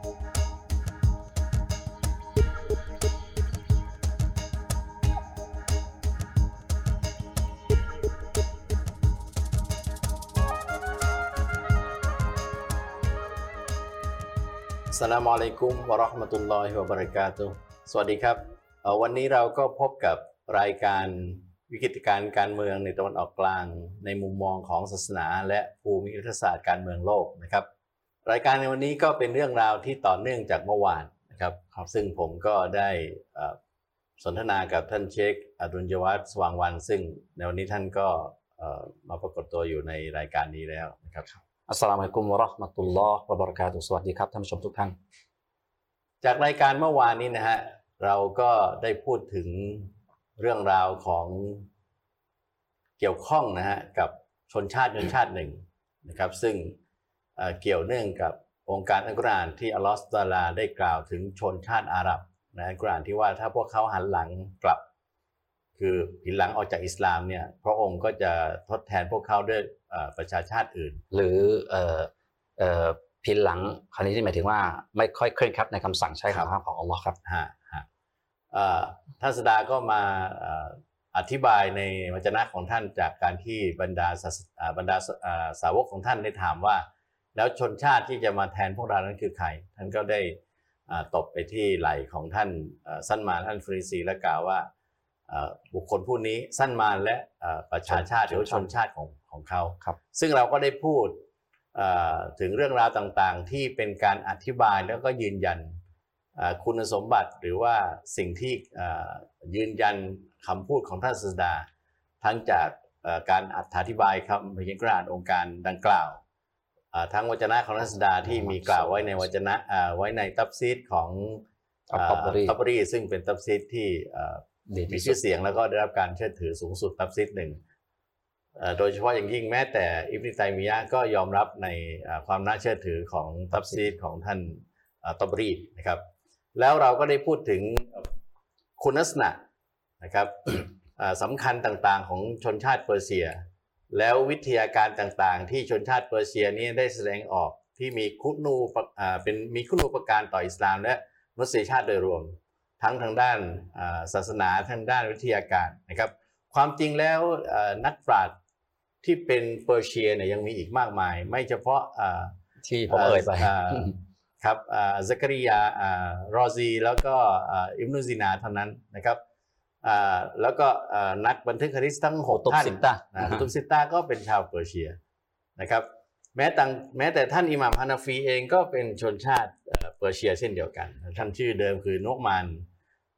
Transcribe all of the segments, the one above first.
สลามอะลัยกุมวะราะห์มะตุลลอฮิวะบะเราะกาตุสวัสดีครับ วันนี้เราก็พบกับรายการวิกฤตการการเมืองในตะวันออกกลาง ในมุมมองของศาสนา และภูมิรัฐศาสตร์การเมืองโลกนะครับ รายการในวันนี้ก็เป็นเรื่องราวที่ต่อเนื่องจากเมื่อวานนะครับซึ่งผมก็ได้เอ่อสนทนากับท่านเชคอดุลยวัฒน์สว่างวัน ซึ่งในวันนี้ท่านก็เอ่อมาปรากฏตัวอยู่ในรายการนี้แล้วนะครับอัสสลามุอะลัยกุมวะเราะห์มะตุลลอฮ์วะบะเราะกาตุฮ์สวัสดีครับท่านผู้ชมทุกท่าน จากรายการเมื่อวานนี้นะฮะเราก็ได้พูดถึงเรื่องราวของเกี่ยวข้องนะฮะกับชนชาติชนชาติหนึ่งนะครับ ซึ่ง เอ่อเกี่ยวเนื่องกับองค์การอัลกุรอานที่อัลลอฮฺสุบฮานะฮูวะตะอาลาได้กล่าวถึงชนชาติอาหรับนะอัลกุรอานที่ว่าถ้าพวกเขาหันหลังกลับ คือผินหลังออกจากอิสลามเนี่ยพระองค์ก็จะทดแทนพวกเขาด้วยเอ่อประชาชาติอื่น หรือเอ่อเอ่อพินหลังคราวนี้ที่หมายถึงว่าไม่ค่อยเคร่งครัดในคำสั่งใช้ครับคำห้ามของอัลลอฮ์ครับฮะฮะเอ่อท่านสดาก็มาเอ่ออธิบายในวจนะของท่านจากการที่บรรดาศาสอ่าบรรดาสอ่าสาวกของท่านได้ถามว่า แล้วชนชาติที่จะมาแทนพวกเรานั้นคือใคร ท่านก็ได้อ่าตบไปที่ไหล่ของท่านเอ่อสั้นมานท่านฟรีซีและกล่าวว่าเอ่อบุคคลผู้นี้สั้นมานและเอ่อประชาชาติหรือว่าชนชาติของของเขาครับซึ่งเราก็ได้พูดเอ่อถึงเรื่องราวต่างๆ ที่เป็นการอธิบายแล้วก็ยืนยันเอ่อคุณสมบัติหรือว่าสิ่งที่เอ่อยืนยันคำพูดของท่านศาสดา ทั้งจากเอ่อการอธิบายคำพยัญชนะองค์การดังกล่าวเอ่อ ทั้งวจนะของท่านศาสดาที่มีกล่าวไว้ในวจนะเอ่อไว้ในตับซีดของเอ่อ Tabari ตับรีซึ่งเป็นตับซีดที่เอ่อดีมีที่สุชื่ดอเสียงแล้วก็ได้รับการเชิดถือสูงสุดตับซิดหนึ่งเอ่อโดยเฉพาะอย่างยิ่งแม้แต่อิบนิตัยมียะห์ก็ยอมรับในเอ่อความน่าเชื่อถือของตับซีดของท่านเอ่อตอบรีดนะครับ แล้วเราก็ได้พูดถึงคุณลักษณะนะครับเอ่อสำคัญต่างๆของชนชาติเปอร์เซีย แล้ววิทยาการต่างๆ ที่ชนชาติเปอร์เซียนี้ได้แสดงออกที่มีคุณูปอ่าเป็นมีคุณูปการต่ออิสลามและมนุษยชาติโดยรวม ทั้งทางด้านอ่าศาสนาทางด้านวิทยาการนะครับ ความจริงแล้วเอ่อนักปราชญ์ที่เป็นเปอร์เซียเนี่ยยังมีอีกมากมาย ไม่เฉพาะอ่าที่ผมเอ่ยไปอ่าครับอ่าซักริยาอ่ารอซี แล้วก็อ่าอิบนุซินาเท่านั้นนะครับอ่า แล้วก็อ่านักบันทึกฮะดิษทั้งหกตุบท่านสิตะนะตุบซิตาก็เป็นชาวเปอร์เซียนะครับแม้แต่แม้แต่ท่านอิหม่ามฮานาฟีเองก็เป็นชนชาติเอ่อเปอร์เซียเช่นเดียวกัน ท่านชื่อเดิมคือนุอ์มาน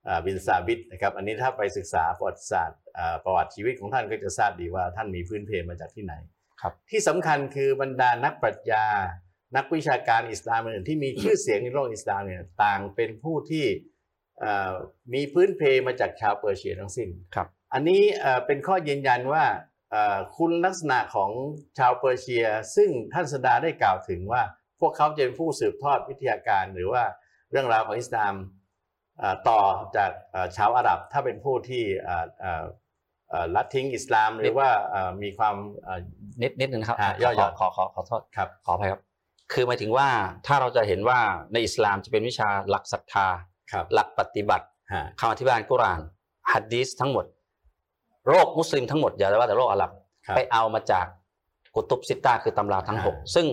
อ่าบินซาบิดนะครับอันนี้ถ้าไปศึกษาประวัติศาสตร์อ่าประวัติชีวิตของท่านก็จะทราบดีว่าท่านมีพื้นเพมาจากที่ไหนครับที่สำคัญคือบรรดานักปรัชญา นักวิชาการอิสลามอื่นที่มีชื่อเสียงในโลกอิสลามเนี่ยต่างเป็นผู้ที่เอ่อ มีพื้นเพมาจากชาวเปอร์เซียทั้งสิ้นครับ อันนี้เอ่อเป็นข้อยืนยันว่าเอ่อคุณลักษณะของชาวเปอร์เซีย ซึ่งท่านสดาได้กล่าวถึงว่า พวกเขาจะเป็นผู้สืบทอดวิทยาการ หรือว่าเรื่องราวของอิสลามเอ่อต่อจากเอ่อชาวอาหรับถ้าเป็นผู้ที่เอ่อเอ่อเอ่อละทิ้งอิสลามหรือว่าเอ่อมีความเอ่อนิดนิดนึงนะครับอะย่อๆขอขอขอขอโทษครับขออภัยครับ คือหมายถึงว่าถ้าเราจะเห็นว่าในอิสลามจะเป็นวิชาหลักศรัทธาครับ หลักปฏิบัติฮะคำอธิบายอัลกุรอานฮัดดีสทั้งหมดโลกมุสลิมทั้งหมดอย่าว่าแต่โลกอาหรับครับไปเอามาจากกุตุบซิตตาคือตำราทั้งอ่าหกซึ่ง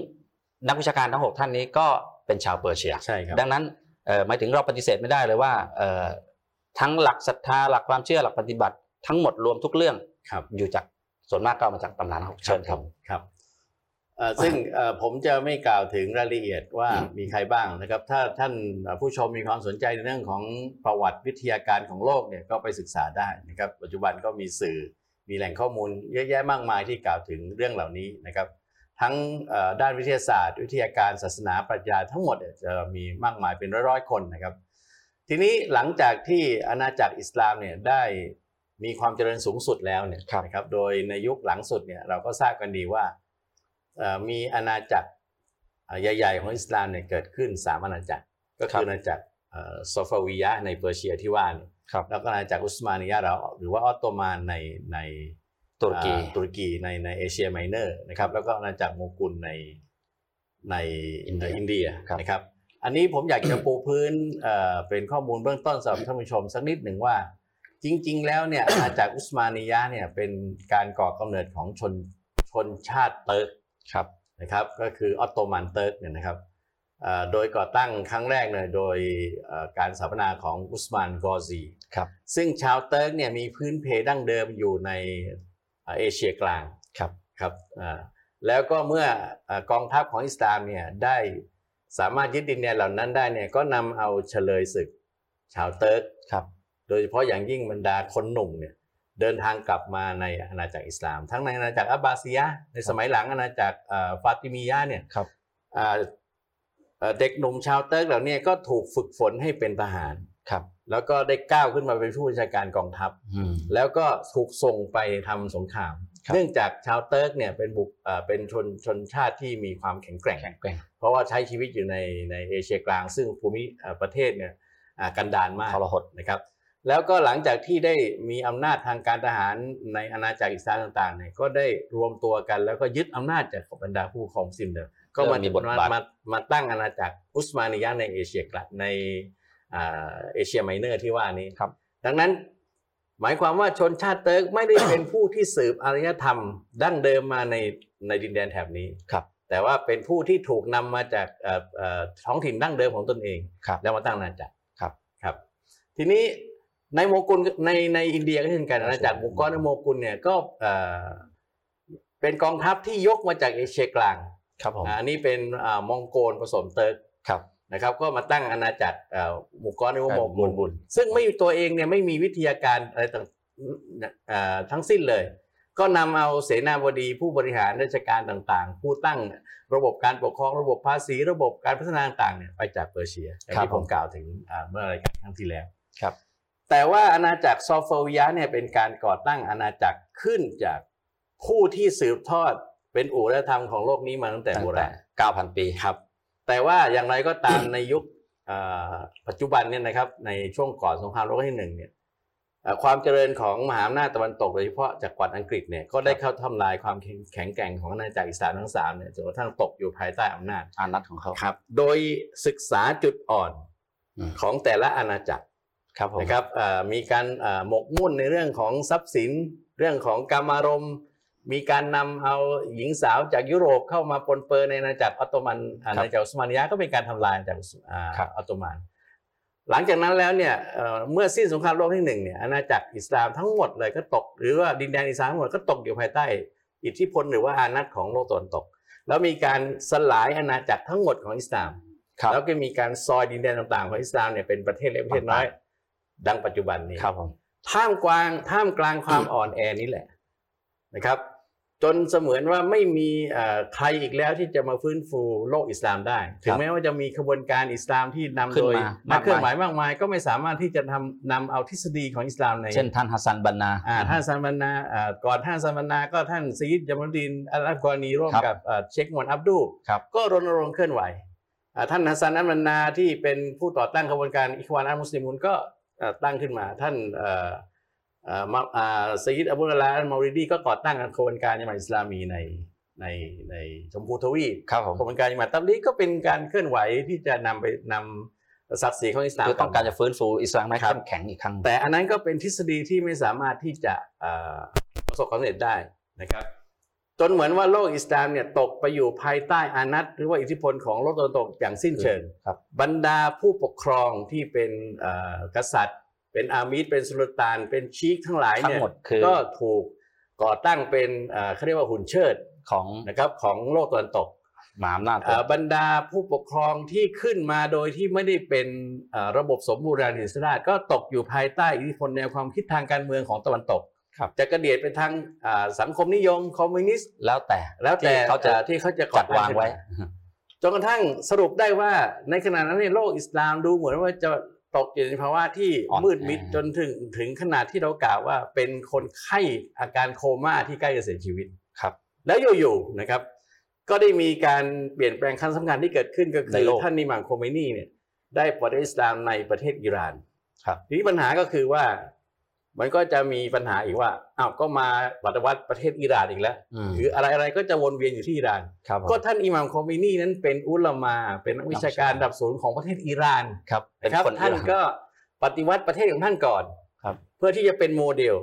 นักวิชาการทั้งหกท่านนี้ก็เป็นชาวเปอร์เซียใช่ครับดังนั้นเอ่อหมายถึงเราปฏิเสธไม่ได้เลยว่าเอ่อทั้งหลักศรัทธาหลักความเชื่อหลักปฏิบัติ ทั้งหมดรวมทุกเรื่องครับอยู่จากส่วนมากก็เอามาจากตำราทั้งหกเชิญครับครับเอ่อ ซึ่งเอ่อผมจะไม่กล่าวถึงรายละเอียดว่ามีใครบ้างนะครับ ถ้าท่านเอ่อผู้ชมมีความสนใจในเรื่องของประวัติวิทยาการของโลกเนี่ยก็ไปศึกษาได้นะครับ ปัจจุบันก็มีสื่อมีแหล่งข้อมูลเยอะแยะมากมายที่กล่าวถึงเรื่องเหล่านี้นะครับ ทั้งเอ่อด้านวิทยาศาสตร์ วิทยาการศาสนาปรัชญาทั้งหมดเนี่ยจะมีมากมายเป็นร้อยๆคนนะครับ ทีนี้หลังจากที่อาณาจักรอิสลามเนี่ยได้มีความเจริญสูงสุดแล้วเนี่ยครับนะครับ โดยในยุคหลังสุดเนี่ยเราก็ทราบกันดีว่าเอ่อ มีอาณาจักรเอ่อใหญ่ๆของอิสลามเนี่ยเกิดขึ้นสามอาณาจักร ก็คืออาณาจักรเอ่อโซฟาวียะห์ในเปอร์เซียที่ว่าเนี่ยครับแล้วก็อาณาจักรอุสมานียะห์เราหรือว่าออตโตมันในในตุรกีอ่าตุรกีในในเอเชียไมเนอร์นะครับแล้วก็อาณาจักรโมกุลในในอินเดียอินเดียครับนะครับ อันนี้ผมอยากจะปูพื้นเอ่อเป็นข้อมูลเบื้องต้นสำหรับท่านผู้ชมสักนิดหนึ่งว่า จริง ๆ แล้วเนี่ยอาณาจักรอุสมานียะห์เนี่ยเป็นการก่อกำเนิดของชนชนชาติเติร์ก ครับนะครับก็คือออตโตมันเติร์กเนี่ยนะครับเอ่อโดยก่อตั้งครั้งแรกเนี่ยโดยเอ่อการสถาปนาของอุสมานกอซีครับซึ่งชาวเติร์กเนี่ยมีพื้นเพดั้งเดิมอยู่ในเอ่อเอเชียกลางครับครับอ่าแล้วก็เมื่อเอ่อกองทัพของอิสลามเนี่ยได้สามารถยึดดินแดนเหล่านั้นได้เนี่ยก็นำเอาเชลยศึกชาวเติร์กครับโดยเฉพาะอย่างยิ่งบรรดาคนหนุ่มเนี่ย เดินทางกลับมาในอาณาจักรอิสลาม ทั้งในอาณาจักรอับบาซียะห์ในสมัยหลังอาณาจักรเอ่อฟาติมียะห์เนี่ยครับอ่าเอ่อเด็กหนุ่มชาวเติร์กเหล่านี้ก็ถูกฝึกฝนให้เป็นทหารครับ แล้วก็ได้ก้าวขึ้นมาเป็นผู้บัญชาการกองทัพอืมแล้วก็ถูกส่งไปทำสงครามครับเนื่องจากชาวเติร์กเนี่ยเป็นบุกเอ่อเป็นชนชนชาติที่มีความแข็งแกร่งแข็งแกร่ง เพราะว่าใช้ชีวิตอยู่ในในเอเชียกลาง ซึ่งภูมิเอ่อประเทศเนี่ยอ่ากันดารมากทรหดนะครับ แล้วก็หลังจากที่ได้มีอำนาจทางการทหารในอาณาจักรอิสลามต่างๆเนี่ยก็ได้รวมตัวกัน แล้วก็ยึดอำนาจจากบรรดาผู้ปกครองมุสลิมเดิมก็มาเริ่มมีบทบาทมามาตั้งอาณาจักรอุสมานียะห์ในเอเชียกลางในอ่าเอเชียไมเนอร์ที่ว่านี้ครับ ดังนั้นหมายความว่าชนชาติเติร์กไม่ได้เป็นผู้ที่สืบอารยธรรม ดั้งเดิมมาในในดินแดนแถบนี้ครับ แต่ว่าเป็นผู้ที่ถูกนำมาจากเอ่อเอ่อท้องถิ่นดั้งเดิมของตนเองครับแล้วมาตั้งอาณาจักรครับครับ ทีนี้ ในโมกุลในในอินเดียก็เช่นกันอาณาจักรบุกรในโมกุลเนี่ยก็เอ่อเป็นกองทัพที่ยกมาจากเอเชียกลางครับผมอ่าอันนี้เป็นอ่ามองโกลผสมเติร์กครับนะครับ ก็มาตั้งอาณาจักรเอ่อหมู่ก้อนในวงเอ่อโมกุลโมกุลซึ่งไม่ตัวเองเนี่ยไม่มีวิทยาการอะไรต่างเอ่อทั้งสิ้นเลย ก็นำเอาเสนาบดีผู้บริหารราชการต่างๆ ผู้ตั้งระบบการปกครองระบบภาษีระบบการพัฒนาต่างๆเนี่ยไปจากเปอร์เซียอย่างครับที่ผมกล่าวถึงอ่าเมื่อรายการครั้งที่แล้วครับ แต่ว่าอาณาจักรซอฟาวียะห์เนี่ยเป็นการก่อตั้งอาณาจักรขึ้นจากผู้ที่สืบทอดเป็นอู่อารยธรรมของโลกนี้มาตั้งแต่ตั้งแต่ราณเก้าพันปีครับ แต่ว่าอย่างไรก็ตามในยุคเอ่อปัจจุบันเนี่ยนะครับในช่วงก่อนสงครามโลกครั้งที่หนึ่งเนี่ยเอ่อความเจริญของมหาอำนาจตะวันตกโดยเฉพาะจักรวรรดิอังกฤษเนี่ยก็ได้เข้าทำลายความแข็งแข็งแกร่งของอาณาจักรอิสลามทั้งสามเนี่ยจนกระทั่งตกอยู่ภายใต้อำนาจอาณัติของเขาครับ โดยศึกษาจุดอ่อนอืมของแต่ละอาณาจักรครับผม นะครับเอ่อมีการเอ่อหมกมุ่นในเรื่องของทรัพย์สิน เรื่องของกามารมณ์มีการนำเอาหญิงสาวจากยุโรปเข้ามาปนเปื้อนในอาณาจักรออตโตมันอาณาจักรอุสมานียะห์ก็เป็นการทำลายอาณาจากอ่าครับออตโตมัน หลังจากนั้นแล้วเนี่ยเอ่อเมื่อสิ้นสงครามโลกที่หนึ่งเนี่ยอาณาจักรอิสลามทั้งหมดเลยก็ตก หรือว่าดินแดนอิสลามทั้งหมดก็ตกอยู่ภายใต้ อิทธิพลหรือว่าอานัตของโลกตะวันตก แล้วมีการสลายอาณาจักรทั้งหมดของอิสลามครับแล้วก็มีการซอยดินแดนต่างๆ ของอิสลามเนี่ยเป็นประเทศเล็กประเทศน้อย ดังปัจจุบันนี้ครับผมท่ามกลางท่ามกลางความอ่อนแอนี้แหละนะครับ จนเสมือนว่าไม่มีเอ่อใครอีกแล้วที่จะมาฟื้นฟูโลกอิสลามได้ ถึงแม้ว่าจะมีขบวนการอิสลามที่นำขึ้นโดยมานัมากกเคลื่อนไหวมายมากมาย ก็ไม่สามารถที่จะทำนำเอาทฤษฎีของอิสลามในเช่นท่านฮัสซันบันนาอ่าท่านซันบันนาอ่าก่อนท่านซันบันนาก็ท่านซีดยามุดดินอัลลอฮ์กอนีร่วมครับกับเอ่อเชคมวนอับดุลครับก็รณรงค์เคลื่อนไหวอ่าท่านฮัสซันอัลบันนาที่เป็นผู้ต่อตั้งขบวนการอิควานอัลมุสลิมุนก็เอ่อ ตั้งขึ้นมา ท่านเอ่อเอ่อมาอ่าซีดอับดุลลาอัลมาริดีก็ก่อตั้งขบวนการยามาอิสลามีในในในชมพูทวีปครับผมขบวนการยามาตับลีกก็เป็นการเคลื่อนไหวที่จะนำไปนำศักดิ์ศรีของอิสลามคือต้องการจะฟื้นฟูอิสลามให้ครับเข้มแข็งอีกครั้งแต่อันนั้นก็เป็นทฤษฎีที่ไม่สามารถที่จะเอ่อประสบความสำเร็จได้นะครับ จนเหมือนว่าโลกอิสลามเนี่ยตกไปอยู่ภายใต้อานัตหรือว่าอิทธิพลของโลกตะวันตกอย่างสิ้นเชิงครับบรรดาผู้ปกครองที่เป็นเอ่อกษัตริย์ เป็นอามีดเป็นสุลต่าน เป็นชีคทั้งหลายทั้เนี่ยงหมดคือก็ถูกก่อตั้งเป็นเอ่อเขาเรียกว่าหุ่นเชิดของนะครับของโลกตะวันตกมหาอำนาจเอ่อบรรดาผู้ปกครองที่ขึ้นมาโดยที่ไม่ได้เป็นเอ่อระบบสมบูรณาธิราชก็ตกอยู่ภายใต้อิทธิพลแนวความคิดทางการเมืองของตะวันตกครับ จะกระเดียดไปทางอ่าสังคมนิยมคอมมิวนิสต์แล้วแต่แล้วแต่ที่เขาจะอ่ที่เขาจะก่อจัดตั้งวางขึ้นไว้มาจนกระทั่งสรุปได้ว่าในขณะนั้นในโลกอิสลามดูเหมือนว่าจะตกอยู่ในภาวะที่อ่อนแอมืดมิดจนถึงถึงขนาดที่เรากล่าวว่าเป็นคนไข้อาการโคม่าที่ใกล้จะเสียชีวิตครับ แล้วอยู่ๆนะครับ ก็ได้มีการเปลี่ยนแปลงครั้งสำคัญที่เกิดขึ้นก็ในคือโลกท่านอิหม่ามโคมัยนีเนี่ยได้ปฏิวัติอิสลามในประเทศอิหร่านครับทีนี้ปัญหาก็คือว่า มันก็จะมีปัญหาอีกว่าอ้าวก็มาปฏิวัติประเทศอิหร่านอีกแล้วอืมคืออะไรอะไรๆก็จะวนเวียนอยู่ที่อิหร่านครับผมก็ท่านอิหม่ามโคมัยนีนั้นเป็นอุลามา เป็นนักวิชาการระดับสูงของประเทศอิหร่านครับเป็นนะครับคนท่านอิหร่ก็ปฏิวัติประเทศของท่านก่อนครับ เพื่อที่จะเป็นโมเดล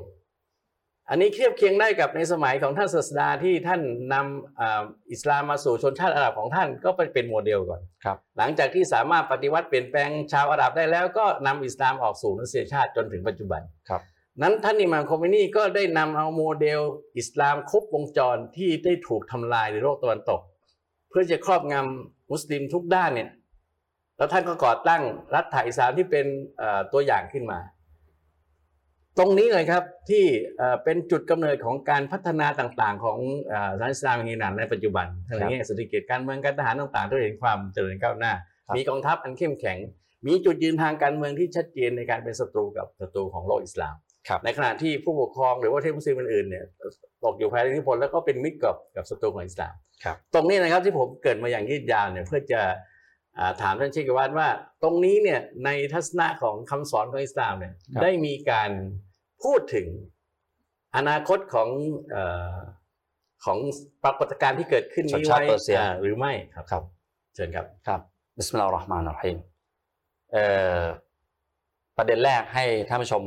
อันนี้เทียบเคียงได้กับในสมัยของท่านศาสดาที่ท่านนำอ่าอิสลามมาสู่ชนชาติอาหรับของท่านก็ไปเป็นโมเดลก่อนครับ หลังจากที่สามารถปฏิวัติเปลี่ยนแปลงชาวอาหรับได้แล้วก็นำอิสลามออกสู่มนุษยชาติจนถึงปัจจุบันครับ นั้นท่านอิหม่ามคอมมินีก็ได้นำเอาโมเดลอิสลามครบวงจรที่ได้ถูกทำลายในโลกตะวันตก เพื่อจะครอบงำมุสลิมทุกด้านเนี่ยแล้วท่านก็ก่อตั้งรัฐอิสลามที่เป็นเอ่อตัวอย่างขึ้นมา ตรงนี้เลยครับที่เอ่อเป็นจุดกำเนิดของการพัฒนาต่างๆ ของเอ่อศาสนาอิสลามในอิหร่านในปัจจุบันทั้งในแง่เศรษฐกิจการเมืองการทหารต่างๆด้วยเห็นความเจริญก้าวหน้าครับมีกองทัพอันเข้มแข็ง มีจุดยืนทางการเมืองที่ชัดเจนในการเป็นศัตรูกับศัตรูของโลกอิสลามครับ ในขณะที่ผู้ปกครองหรือว่าเทพมุสลิมอื่นๆเนี่ยตกอยู่ภายใต้อิทธิพลแล้วก็เป็นมิตรกับกับศัตรูของอิสลามครับตรงนี้นะครับที่ผมเกริดมาอย่างยืดยาวเนี่ยเพื่อจะอ่าถามท่านเชคกวานว่า ตรงนี้เนี่ยในทัศนะของคำสอนของอิสลามเนี่ยครับได้มีการพูดถึงอนาคตของเอ่อของปรากฏการณ์ที่เกิดขึ้นชนนี้ชาติไว้เปอร์เซียอ่าหรือไม่ครับครับเชิญครับครับبسم الله الرحمن الرحيمเอ่อประเด็นแรกให้ท่านผู้ชม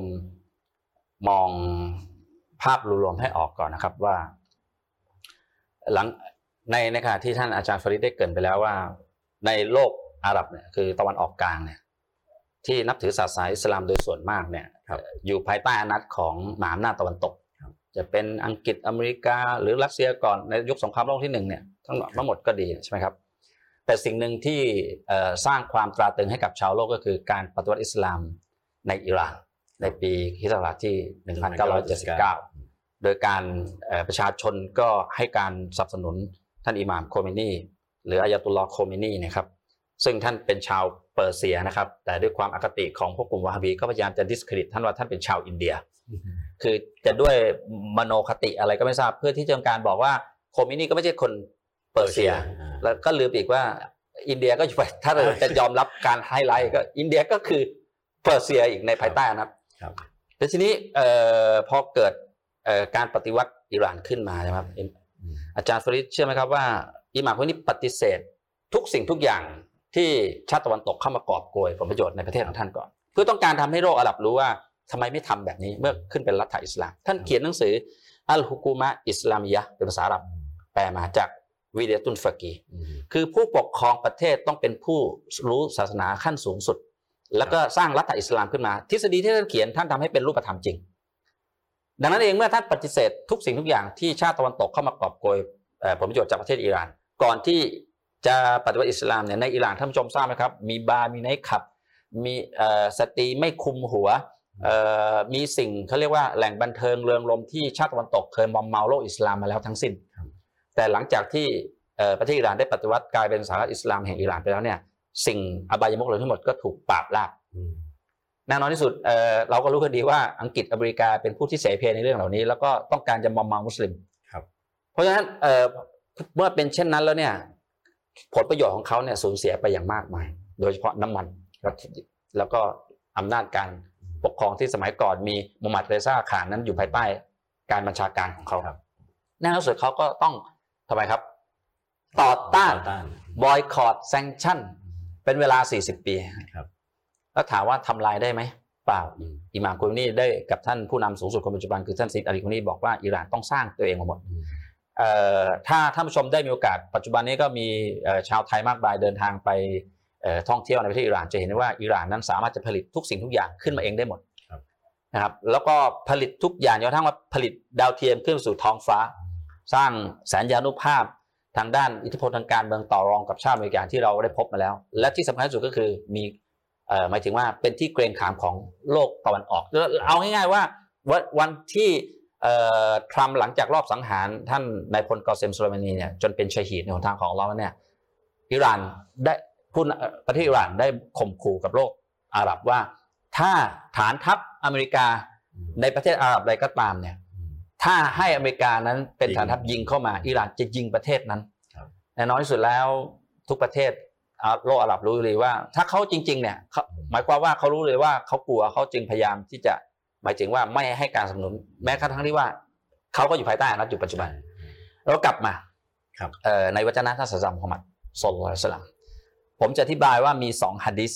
มองภาพรวมๆให้ออกก่อนนะครับว่า หลังในในขณะที่ท่านอาจารย์ฟะรีดได้เกริ่นไปแล้วว่า ในโลกอาหรับเนี่ยคือตะวันออกกลางเนี่ยที่นับถือศาสนาอิสลามโดยส่วนมากเนี่ยครับอยู่ภายใต้อาณัติของมหาอำนาจตะวันตกครับจะเป็นอังกฤษอเมริกา หรือรัสเซียก่อนในยุคสงครามโลกที่หนึ่งเนี่ยทั้งทั้งหมดก็ดีใช่ไหมครับ แต่สิ่งหนึ่งที่เอ่อสร้างความตราตรึงให้กับชาวโลกก็คือการปฏิวัติอิสลามในอิหร่าน ในปีคริสตศักราชที่ 1979 โดยการเอ่อประชาชนก็ให้การสนับสนุนท่านอิหม่ามโคเมนีหรืออายาตุลลอฮ์โคเมนีนะครับซึ่งท่านเป็นชาวเปอร์เซียนะครับ แต่ด้วยความอคติของพวกกลุ่มวะฮาบีก็พยายามจะ discredit ท่านว่าท่านเป็นชาวอินเดีย คือจะด้วยมโนคติอะไรก็ไม่ทราบเพื่อที่จะการบอกว่าโคเมนีก็ไม่ใช่คนเปอร์เซีย แล้วก็ลืมอีกว่าอินเดียก็อยู่ไปถ้าเราจะยอมรับการไฮไลท์ก็อินเดียก็คือเปอร์เซียอีกในภายใต้นะครับ ครับแต่ทีนี้เอ่อพอเกิดเอ่อการปฏิวัติอิหร่านขึ้นมานะครับ อาจารย์ฟริดเชื่อไหมครับว่าอิหม่ามพวกนี้ปฏิเสธทุกสิ่งทุกอย่างที่ชาติตะวันตกเข้ามากอบโกยผลประโยชน์ในประเทศของท่านก่อน เพื่อต้องการทำให้โลกอาหรับรู้ว่าทำไมไม่ทำแบบนี้เมื่อขึ้นเป็นรัฐอิสลาม ท่านเขียนหนังสือالحكومة الإسلاميةเป็นภาษาอาหรับแปลมาจากولاية الفقيه คือผู้ปกครองประเทศต้องเป็นผู้รู้ศาสนาขั้นสูงสุด แล้วก็สร้างรัฐอิสลามขึ้นมา ทฤษฎีที่ท่านเขียนท่านทำให้เป็นรูปธรรมจริง ดังนั้นเองเมื่อท่านปฏิเสธทุกสิ่งทุกอย่างที่ชาติตะวันตกเข้ามากอบโกยเอ่อผลประโยชน์จากประเทศอิหร่าน ก่อนที่จะปฏิวัติอิสลามเนี่ยในอิหร่านท่านผู้ชมทราบไหมครับ มีบาร์มีไนท์คลับ มีเอ่อสตรีไม่คุมหัวเอ่อมีสิ่งเขาเรียกว่าแหล่งบันเทิงเรืองรมที่ชาติตะวันตกเคยมอมเมาโลกอิสลามมาแล้วทั้งสิ้น แต่หลังจากที่เอ่อประเทศอิหร่านได้ปฏิวัติกลายเป็นสหรัฐอิสลามแห่งอิหร่านไปแล้วเนี่ย สิ่งอบายมุขเหล่านี้ทั้งหมดก็ถูกปราบลาบแน่นอนที่สุดเอ่อเราก็รู้กันดีว่าอังกฤษอเมริกาเป็นผู้ที่เสเพในเรื่องเหล่านี้ แล้วก็ต้องการจะมอมเมามุสลิมครับเพราะฉะนั้นเอ่อเมื่อเป็นเช่นนั้นแล้วเนี่ย ผลประโยชน์ของเขาเนี่ยสูญเสียไปอย่างมากมาย โดยเฉพาะน้ำมันแล้วก็อำนาจการปกครองที่สมัยก่อนมีมูฮัมหมัดเรซ่าขานนั้นอยู่ภายใต้การบัญชาการของเขาครับแน่นอนที่สุดเขาก็ต้องทำไมครับ ต่อต้านต้านบอยคอรดแซงชั่น เป็นเวลา 40 ปีครับแล้วถามว่าทำลายได้ไหมเปล่าอืมอิหม่ามคุนีได้กับท่านผู้นำสูงสุดคนปัจจุบันคือท่านซิดอาลีคุนีบอกว่าอิหร่านต้องสร้างตัวเองมาหมดเอ่อถ้าท่านผู้ชมได้มีโอกาส ปัจจุบันนี้ก็มีเอ่อชาวไทยมากมายเดินทางไปเอ่อท่องเที่ยวในประเทศอิหร่านจะเห็นได้ว่าอิหร่านนั้นสามารถจะผลิตทุกสิ่งทุกอย่างขึ้นมาเองได้หมดครับนะครับแล้วก็ผลิตทุกอย่างจนกระทั่งว่าผลิตดาวเทียมขึ้นสู่ท้องฟ้า สร้างแสนยานุภาพ ทางด้านอิทธิพลทางการเมืองต่อรองกับชาติอเมริกาที่เราได้พบมาแล้ว และที่สำคัญที่สุดก็คือมีเอ่อหมายถึงว่าเป็นที่เกรงขามของโลกตะวันออก เอาง่ายๆว่าวันวันที่เอ่อทรัมป์หลังจากรอบสังหารท่านนายพลกอเซมสุไลมานีเนี่ยจนเป็นชาฮีดในหนทางของเราเนี่ยอิหร่านได้ผู้นประเทศอิหร่านได้ข่มขู่กับโลกอาหรับว่า ถ้าฐานทัพอเมริกาในประเทศอาหรับใดก็ตามเนี่ย ถ้าให้อเมริกานั้นเป็นยิงฐานทัพยิงเข้ามา อิหร่านจะยิงประเทศนั้นครับแน่นอนที่สุดแล้วทุกประเทศอ่าโลกอาหรับรู้เลยว่า ถ้าเขาจริง ๆ เนี่ยเขาหมายความว่าเขารู้เลยว่าเขากลัวเขาจึงพยายามที่จะหมายถึงว่าไม่ให้การสนับสนุนแม้กระทั่งที่ว่าเขาก็อยู่ภายใต้อานัตอยู่ปัจจุบัน แล้วกลับมาครับเอ่อในวจนะท่านศาสนามุฮัมมัดสุลลัลสลัมผมจะอธิบายว่ามีสองฮะดิษ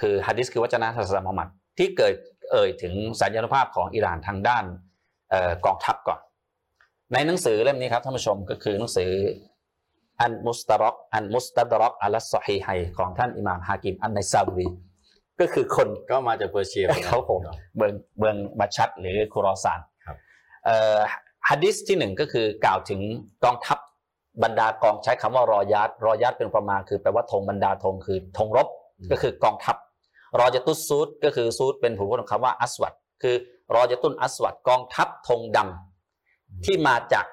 คือฮะดิษคือวจนะท่านศาสนามุฮัมมัดที่เกิดเอ่ยถึงสัญญานุภาพของอิหร่านทางด้านเอ่อ กองทัพก่อน ในหนังสือเล่มนี้ครับท่านผู้ชมก็คือหนังสืออันมุสตารอกอันมุสตัดรอกอัลสฮีไฮของท่านอิหม่ามฮากิมอันในซาบุรีก็คือคนก็มาจากเปอร์เซียหมือนกันเขาผมเมืองเมืองบัชัดหรือคุรอซานครับเอ่อฮะดิษที่หนึ่งก็คือกล่าวถึงกองทัพบรรดากองใช้คำว่ารอยัดรอยัดเป็นประมาณคือแปลว่าธงบรรดาธงคือธงรบก็คือกองทัพรอจะตุสซูดก็คือซูดเป็นผู้พูดของคำว่าอัสวัดคือ รอจะตุนอัสวัดกองทัพธงดำที่มาจาก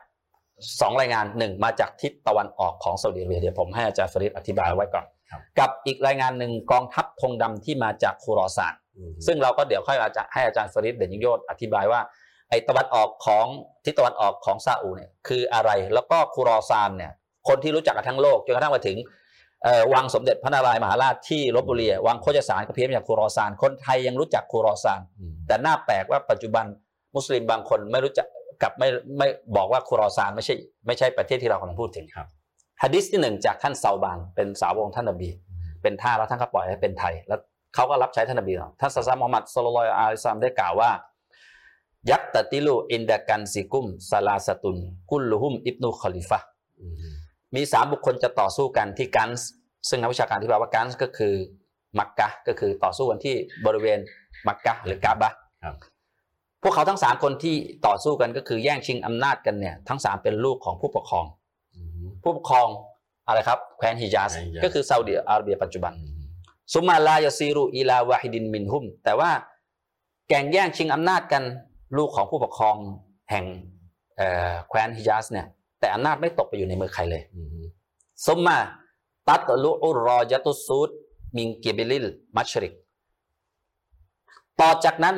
สองรายงานหนึ่งมาจากทิศตะวันออกของซาอุดิอาระเบียเดี๋ยวผมให้อาจารย์ฟริดอธิบายไว้ก่อนครับกับอีกรายงานหนึ่งกองทัพธงดำที่มาจากคูรอซานอืมซึ่งเราก็เดี๋ยวค่อยอาจจะให้อาจารย์ฟริดเด่นยิ่งโยศอธิบายว่าไอ้ตะวันออกของทิศตะวันออกของซาอุเนี่ยคืออะไรแล้วก็คูรอซานเนี่ยคนที่รู้จักกันทั้งโลกจนกระทั่งมาถึงเอ่อ วังสมเด็จพระนารายณ์มหาราชที่ลบบุรีวังโคจสารก็เพียงมาจากคูรอซาน คนไทยยังรู้จักคูรอซานอืมแต่น่าแปลกว่าปัจจุบันมุสลิมบางคนไม่รู้จักกับไม่ไม่บอกว่าคูรอซานไม่ใช่ ไม่ใช่ประเทศที่เรากำลังพูดถึงครับฮะดิษที่หนึ่งจากท่านเซาบานเป็นสาวกท่านนบี เป็นทาสแล้วท่านก็ปล่อยให้เป็นไทย แล้วเขาก็รับใช้ท่านนบีเราท่านศาสนามุฮัมมัดصلى الله عليه وسلمได้กล่าวว่ายักตติลูอินดะกันซิกุมซาลาสตุน กุลลุฮุมอิบนุคอลิฟะห์อื มมีสามบุคคลจะต่อสู้กันที่ كنز ซึ่งนักวิชาการที่บอกว่า كنز ก็คือมักกะห์ก็คือต่อสู้กันที่บริเวณมักกะห์หรือกาบะห์ครับพวกเขาทั้งสามคนที่ต่อสู้กันก็คือแย่งชิงอำนาจกันเนี่ยทั้งสามเป็นลูกของผู้ปกครองอืมผู้ปกครองอะไรครับแคว้นฮิญาซแคว้นฮิญาซก็คือซาอุดิอาระเบียปัจจุบันอืมثم لا يصير إلى واحد منهم แต่ว่าแก่งแย่งชิงอำนาจกันลูกของผู้ปกครองแห่งเอ่อแคว้นฮิญาซเนี่ย แต่อำนาจไม่ตกไปอยู่ในมือใครเลยอืมثم تطلع الرايات السود من قبل الมัชริก ต่อจากนั้น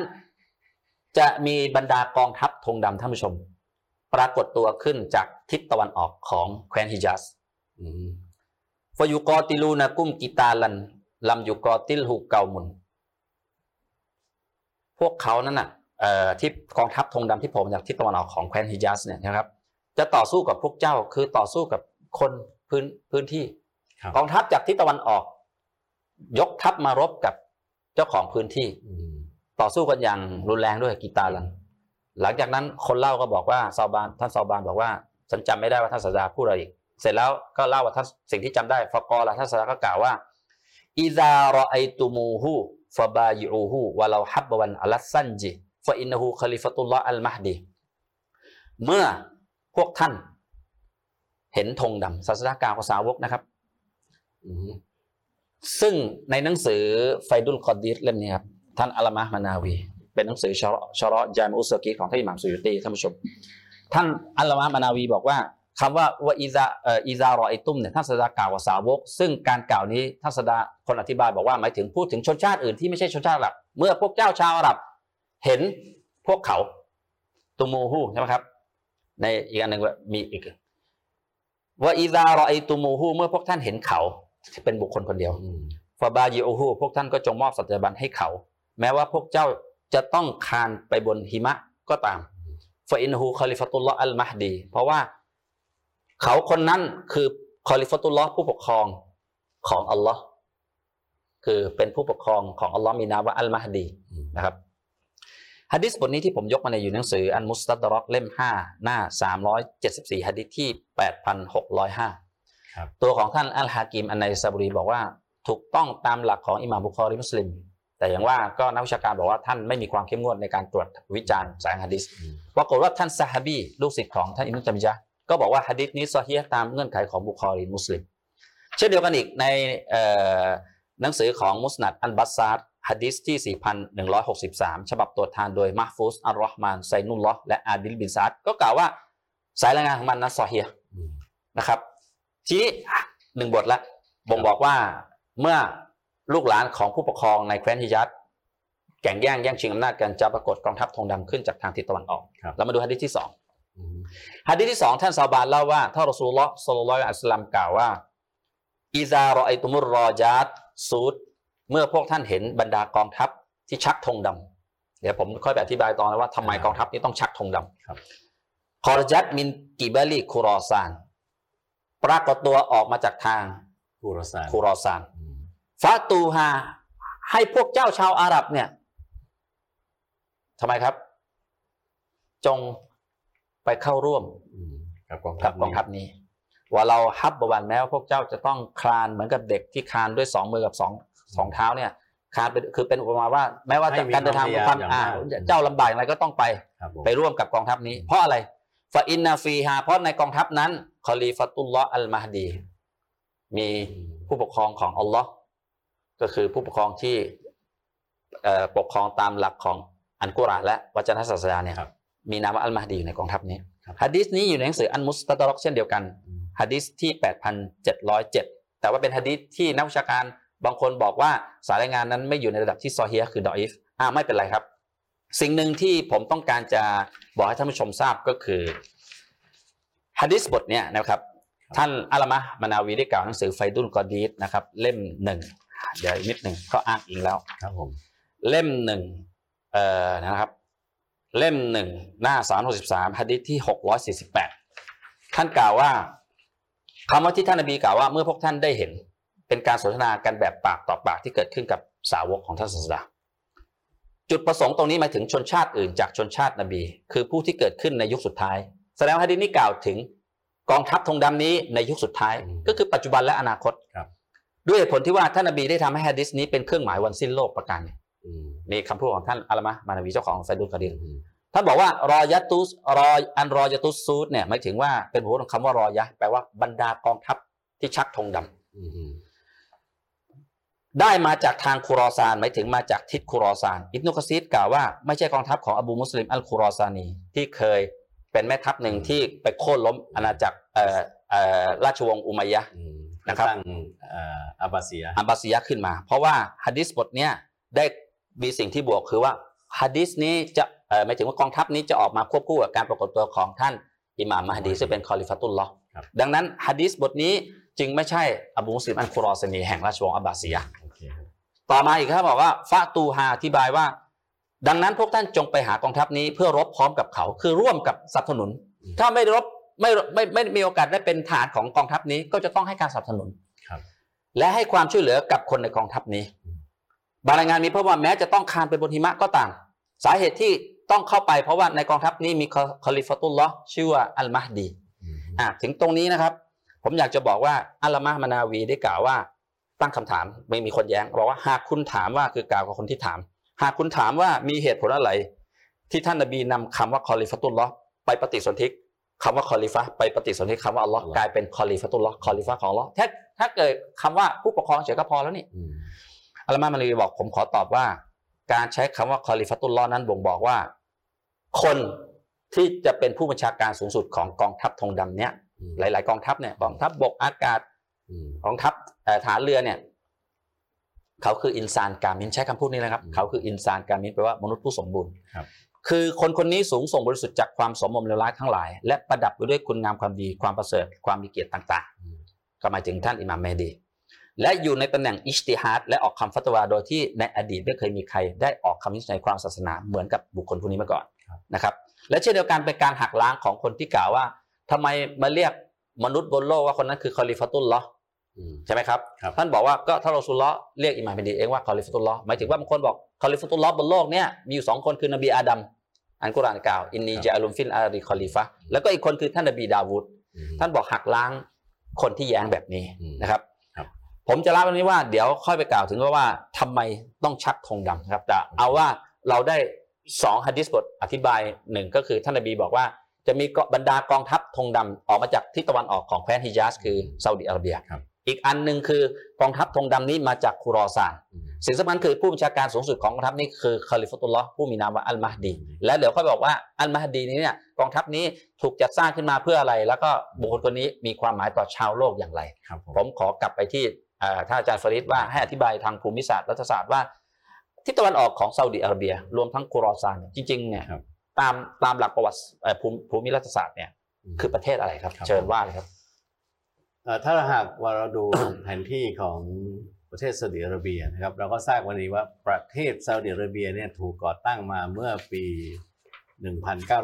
จะมีบรรดากองทัพธงดำท่านผู้ชม ปรากฏตัวขึ้นจากทิศตะวันออกของแคว้นฮิญาสฟยุกอติลูนะกุมกิตาลันลัมยุกอติลหูเกามุน พวกเขานั้นน่ะที่กองทัพธงดำที่ผมจากทิศตะวันออกของแคว้นฮิญาสเนี่ยนะครับ จะต่อสู้กับพวกเจ้าคือต่อสู้กับคนพื้นพื้นที่ครับกองทัพจากทิศตะวันออก ยกทัพมารบกับเจ้าของพื้นที่อืมต่อสู้กันอย่างรุนแรงด้วยกีตาร์ลันหลังจากนั้นคนเล่าก็บอกว่าซาบานท่านซาบานบอกว่าฉันจำไม่ได้ว่าท่านศาสดาพูดอะไรอีกเสร็จแล้วก็เล่าว่าท่านสิ่งที่จำได้ฟากอละท่านศาสดาก็กล่าวว่าอิซารอไอตุมูฮูฟาบายูฮูวะลาฮับบวันอัลซันจิฟะอินนฮูคลิฟะตุลลอฮ์อัลมหดีเมื่อ พวกท่าน เห็นธงดำศาสดากาวกสาวกนะครับซึ่งในหนังสือไฟดุลกอดีรเล่มนี้ครับท่านอัลลามะมานาวี เป็นหนังสือชอรชอรจามอุสกีของท่านอิหม่ามสุยุตีท่านผู้ชม ท่านอัลลามะมานาวีบอกว่าคำว่าวะอิซาอิซารอไอตุมเนี่ยท่านศาสดากล่าวกับสาวก ซึ่งการกล่าวนี้ท่านศาสดาคนอธิบายบอกว่าหมายถึงพูดถึงชนชาติอื่นที่ไม่ใช่ชนชาติอาหรับ เมื่อพวกเจ้าชาวอาหรับ เห็นพวกเขาتموه ใช่ไหมครับ ในอีกอันหนึ่งว่ามีอีกว่าإذا رأيتموهเมื่อพวกท่านเห็นเขาเป็นบุคคลคนเดียวفبايعوهพวกท่านก็จงมอบสัตยาบันให้เขา แม้ว่าพวกเจ้าจะต้องคลานไปบนหิมะก็ตามفإنه خليفة الله المهدي เพราะว่าเขาคนนั้นคือخليفة الله ผู้ปกครองของอัลลอฮ์คือเป็นผู้ปกครองของอัลลอฮ์มีนามว่าอัลมหดีนะครับ ฮะดิษบทนี้ที่ผมยกมาในอยู่ในหนังสืออันมุสตัดรอกเล่ม 5 หน้า 374ฮะดิษที่ 8,605ครับตัวของท่านอัลฮากิมอันในซาบุรีบอกว่าถูกต้องตามหลักของอิหม่ามบุคอรีมุสลิม แต่อย่างว่าก็นักวิชาการบอกว่าท่านไม่มีความเข้มงวดในการตรวจวิจารณ์สายฮะดิษอืมปรากฏว่าท่านซาฮาบีลูกศิษย์ของท่านอิมุจามิยะห์ก็บอกว่าฮะดิษนี้ซอฮีฮ์ตามเงื่อนไขของบุคอรีมุสลิม เช่นเดียวกันอีกในเอ่อหนังสือของมุสนัดอันบัสซาร์ ฮะดิษที่ 4,163 ฉบับตรวจทานโดยมาฟูสอัลรอฮ์มานไซนุลลอฮ์และอาดิลบินซาดก็กล่าวว่าสายรายงานของมันนั้นصحيحอืมนะครับ ทีนี้อะหนึ่งบทละบ่งบอกว่าเมื่อลูกหลานของผู้ปกครองในแคว้นฮิญาซแข่งแย่งแย่งชิงอำนาจกันจะปรากฏกองทัพธงดำขึ้นจากทางทิศตะวันออกครับเรามาดูฮะดิษที่สองอืมฮะดิษที่สองท่านเซาบานเล่าว่าท่านรอสูลุลลอฮ์صلى الله عليه وسلمกล่าวว่าإذا رأيتم الرايات السود เมื่อพวกท่านเห็นบรรดากองทัพที่ชักธงดำเดี๋ยวผมค่อยไปอธิบายตอนว่าทำไมอ่ากองทัพนี้ต้องชักธงดครับ خرجت من قبل خراسانปรากฏตัวออกมาจากทางคูรอซานคูรอซานอืมفأتوهاให้พวกเจ้าชาวอาหรับเนี่ยทำไมครับ จงไปเข้าร่วมอืมกับกองทักัพบกองทัพนี้ ว่าเราฮับบวันแม้ว่าพวกเจ้าจะต้องคลานเหมือนกับเด็กที่คลานด้วยสองมือกับสอง สองเท้าเนี่ยคลานเป็นคือเป็นอุปมาว่า แม้ว่าจะการเดินทางมีความอ่าเจ้าลำบากอย่างไรก็ต้องไปครับผมไปร่วมกับกองทัพนี้ เพราะอะไรฟาอินนาฟีฮาเพราะในกองทัพนั้นคอลีฟัตุลลอฮ์อัลมาฮดี มีผู้ปกครองของอัลลอฮ์ก็คือผู้ปกครองที่เอ่อปกครองตามหลักของอันกุรอานและวจนะศาสนาเนี่ยครับมีนามว่าอัลมาฮดีอยู่ในกองทัพนี้ครับฮะดีษนี้อยู่ในหนังสืออันมุสตะดรอกเช่นเดียวกันอืมฮะดีษที่ 8,707 แต่ว่าเป็นฮะดีษที่นักวิชาการ บางคนบอกว่าสายรายงานนั้นไม่อยู่ในระดับที่ซอเฮียะห์คือดออิฟอ่าไม่เป็นไรครับ สิ่งหนึ่งที่ผมต้องการจะบอกให้ท่านผู้ชมทราบก็คือฮะดีษบทเนี้ยนะครับท่านอัลามะห์มานาวีได้กล่าวหนังสือไฟดุลกอดีดนะครับเล่มหนึ่งเดี๋ยวอีกนิดหนึ่งเขาอ้างอิงแล้วครับผมเล่มหนึ่งเอ่อนะครับ เล่มหนึ่งหน้าสามหกสิบสามฮะดิษที่หกร้อยสี่สิบแปดท่านกล่าวว่าคำว่าที่ท่านนบีกล่าวว่าเมื่อพวกท่านได้เห็น เป็นการสนทนากันแบบปากต่อปากที่เกิดขึ้นกับสาวกของท่านศาสดา จุดประสงค์ตรงนี้หมายถึงชนชาติอื่นจากชนชาตินบี คือผู้ที่เกิดขึ้นในยุคสุดท้าย แสดงว่าฮะดิษนี้กล่าวถึงกองทัพธงดำนี้ในยุคสุดท้าย ก็คือปัจจุบันและอนาคตครับ ด้วยเหตุผลที่ว่าท่านนบีได้ทำให้ฮะดิษนี้เป็นเครื่องหมายวันสิ้นโลกประการหนึ่งอืมนี่คำพูดของท่านอัลามะห์มานาวีเจ้าของไซดุลกอดีรอืมท่านบอกว่ารอยัตตุสรออันรอยัตตุสซูดเนี่ยหมายถึงว่าเป็นหัวของคำว่ารอยะแปลว่าบรรดากองทัพที่ชักธงดำอืมอืม ได้มาจากทางคุรอซานหมายถึงมาจากทิศคุรอซาน อิบนุกะซีดกล่าวว่าไม่ใช่กองทัพของอบูมุสลิมอัลคุรอซานีที่เคยเป็นแม่ทัพหนึ่งที่ไปโค่นล้มอาณาจักรเอ่อเอ่อราชวงศ์อุมัยยะห์อืมนะครับตั้งเอ่ออาบาเซียอับบาซียะห์ขึ้นมา เพราะว่าฮะดิษบทเนี้ยได้มีสิ่งที่บวกคือว่าฮะดิษนี้จะเอ่อหมายถึงว่ากองทัพนี้จะออกมาควบคู่กับการปรากฏตัวของท่านอิหม่ามมหดีซึ่งเป็นคอลิฟัตุลลอฮ์ครับดังนั้นฮะดิษบทนี้จึงไม่ใช่อบูมุสลิมอันคุรอซานีแห่งราชวงศ์อับบาซีย ต่อมาอีกครับบอกว่าฟาตูฮาอธิบายว่า ดังนั้นพวกท่านจงไปหากองทัพนี้เพื่อรบพร้อมกับเขา คือร่วมกับสนับสนุน ถ้าไม่รบไม่ไม่ไม่ไม่มีโอกาสได้เป็นฐานของกองทัพนี้ก็จะต้องให้การสนับสนุนครับและให้ความช่วยเหลือกับคนในกองทัพนี้อืมบางรายงานมีเพราะว่าแม้จะต้องคานไปบนหิมะก็ตาม สาเหตุที่ต้องเข้าไปเพราะว่าในกองทัพนี้มีคอลิฟาตุลลอฮ์ชื่อว่าอัลมาฮดีอืมอะถึงตรงนี้นะครับ ผมอยากจะบอกว่าอัลลามะห์มานาวีได้กล่าวว่า ตั้งคำถามไม่มีคนแย้งบอกว่าหากคุณถามว่าคือกล่าวกับคนที่ถาม หากคุณถามว่ามีเหตุผลอะไร ที่ท่านนบีนำคำว่า خليفة الله ไปปฏิสนธิคำว่าคอลิฟะห์ไปปฏิสนธิคำว่าอัลลอฮ์กลายเป็น خليفة اللهคอลิฟะห์ของอัลลอฮ์ถ้าถ้าเกิดคำว่าผู้ปกครองเฉยก็พอแล้วนี่อืมอัลลามะห์มานาวีบอกผมขอตอบว่า การใช้คำว่า خليفة اللهนั้นบ่งบอกว่า คนที่จะเป็นผู้บัญชาการสูงสุดของกองทัพธงดำเนี่ยอืมหลาย ๆ กองทัพเนี่ยกองทัพบกอากาศอืม กองทัพเอ่อฐานเรือเนี่ย เขาคืออินซานกามินใช้คำพูดนี้นะครับอืมเขาคืออินซานกามินแปลว่ามนุษย์ผู้สมบูรณ์ครับคือคนคนนี้สูงส่งบริสุทธิ์จากความสมมเลวร้ายทั้งหลาย และประดับไปด้วยคุณงามความดีความประเสริฐความมีเกียรติต่างอืมๆก็หมายถึงท่านอิหม่ามเมดี และอยู่ในตำแหน่งอิชติฮัดและออกคำฟัตวาโดยที่ในอดีตไม่เคยมีใครได้ออกคำวินิจฉัยความศาสนาเหมือนกับบุคคลผู้นี้มาก่อนนะครับ และเช่นเดียวกันเป็นการหักล้างของคนที่กล่าวว่าทำไมมาเรียกมนุษย์บนโลกว่าคนนั้นคือ خليفة اللهอืม ใช่ไหมครับครับท่านบอกว่าก็ถ้ารอซูลเลาะห์เรียกอิหม่ามเมดีเองว่าคอลิฟาตุลลอฮ์หมายถึงว่าบางคนบอก خليفة اللهบนโลกเนี้ยมีอยู่สองคนคือนบีอาดัมอัลกุรอานกล่าวإني جاعل في الأرض خليفةแล้วก็อีกคนคือท่านนบีดาวูดอืมท่านบอกหักล้างคนที่แย้งแบบนี้อืมนะครับครับ ผมจะเล่าวันนี้ว่าเดี๋ยวค่อยไปกล่าวถึงว่าว่าทำไมต้องชักธงดำครับแต่เอาว่าเราได้สองฮะดิษบทอธิบายหนึ่งก็คือท่านนบีบอกว่าจะมีบรรดากองทัพธงดำออกมาจากทิศตะวันออกของแคว้นฮิญาซคือซาอุดิอาระเบียครับ อีกอันหนึ่งคือกองทัพธงดำนี้มาจากคุรอซานอืมสิ่งสำคัญคือผู้บัญชาการสูงสุดของกองทัพนี้คือคาลิฟาตุลลอฮ์ผู้มีนามว่าอัลมาฮดีอืมและเดี๋ยวค่อยบอกว่าอัลมาฮดีนี้เนี่ยกองทัพนี้ถูกจัดสร้างขึ้นมาเพื่ออะไร แล้วก็บุคคลคนนี้มีความหมายต่อชาวโลกอย่างไรครับผมผมขอกลับไปที่เอ่อท่านอาจารย์ฟาริดว่าให้อธิบายทางภูมิศาสตร์รัฐศาสตร์ว่าทิศตะวันออกของซาอุดิอาระเบีย รวมทั้งคุรอซานเนี่ยจริงๆเนี่ยครับตามตามหลักประวัติเอ่อภูมิภูมิรัฐศาสตร์เนี่ยคือประเทศอะไรครับครับเชิญว่าเลยครับเอ่อ ถ้าหากว่าเราดูแผนที่ของประเทศซาอุดิอาระเบียนะครับ เราก็ทราบวันนี้ว่าประเทศซาอุดิอาระเบียเนี่ยถูกก่อตั้งมาเมื่อปี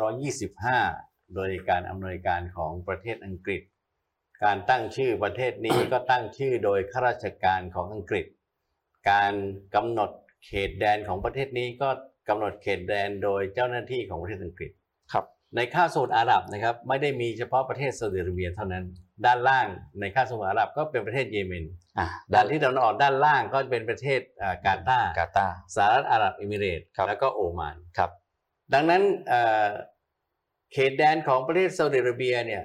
1925 โดยการอำนวยการของประเทศอังกฤษ การตั้งชื่อประเทศนี้ก็ตั้งชื่อโดยข้าราชการของอังกฤษ การกำหนดเขตแดนของประเทศนี้ก็กำหนดเขตแดนโดยเจ้าหน้าที่ของประเทศอังกฤษ ในคาบสมุทรอาหรับนะครับไม่ได้มีเฉพาะประเทศซาอุดิอาระเบียเท่านั้น ด้านล่างในคาบสมุทรอาหรับก็เป็นประเทศเยเมนอ่าด้านที่ตะวันออกด้านล่างก็เป็นประเทศอ่ากาตาร์กาตาร์สหรัฐอาหรับเอมิเรตส์ครับแล้วก็โอมานครับ ดังนั้นเอ่อเขตแดนของประเทศซาอุดิอาระเบียเนี่ย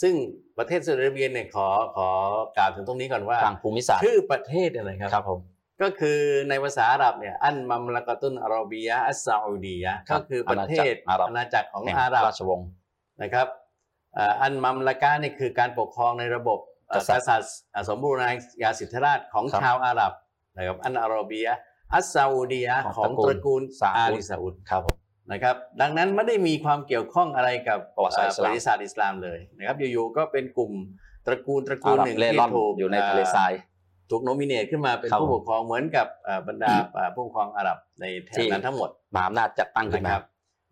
ซึ่งประเทศซาอุดิอาระเบียเนี่ยขอขอกล่าวถึงตรงนี้ก่อนว่าทางภูมิศาสตร์ชื่อประเทศอะไรครับครับผม ก็คือในภาษาอาหรับเนี่ยอันมัมละกะตุนอาราบียะอัสซาอุดียะครัก็บคือประเทศอาณาจักรอาหรับอาณาจักรของแห่งอาหรับราชวงศ์นะครับเอ่ออันมัมละกะนี่คือการปกครองในระบบเอ่อกษัตริย์ษัตริย์อ่าสมบูรณาญาสิทธิราชย์ของครับชาวอาหรับนะครับอันอาราบียะอัสซาอุดียะขขอองงตตระระกูกูลลซาอุดอาลีซาอุดครับผมนะครับดังนั้นไม่ได้มีความเกี่ยวข้องอะไรกับประวัติศาสตร์อิสลามประวัติศาสตร์อิสลามเลยนะครับอยู่ๆก็เป็นกลุ่มตระกูลตระกูอาลหรับหนึ่งเล่ที่ร่อนถูกอยู่ในทะเลทราย ถูกโนมิเนตขึ้นมาเป็นครับผู้ปกครองเหมือนกับเอ่อบรรดาเอ่อผู้ปกครองอาหรับในแถบนั้นทั้งหมดมหาอำนาจจัดตั้งขึ้นนะมาครับ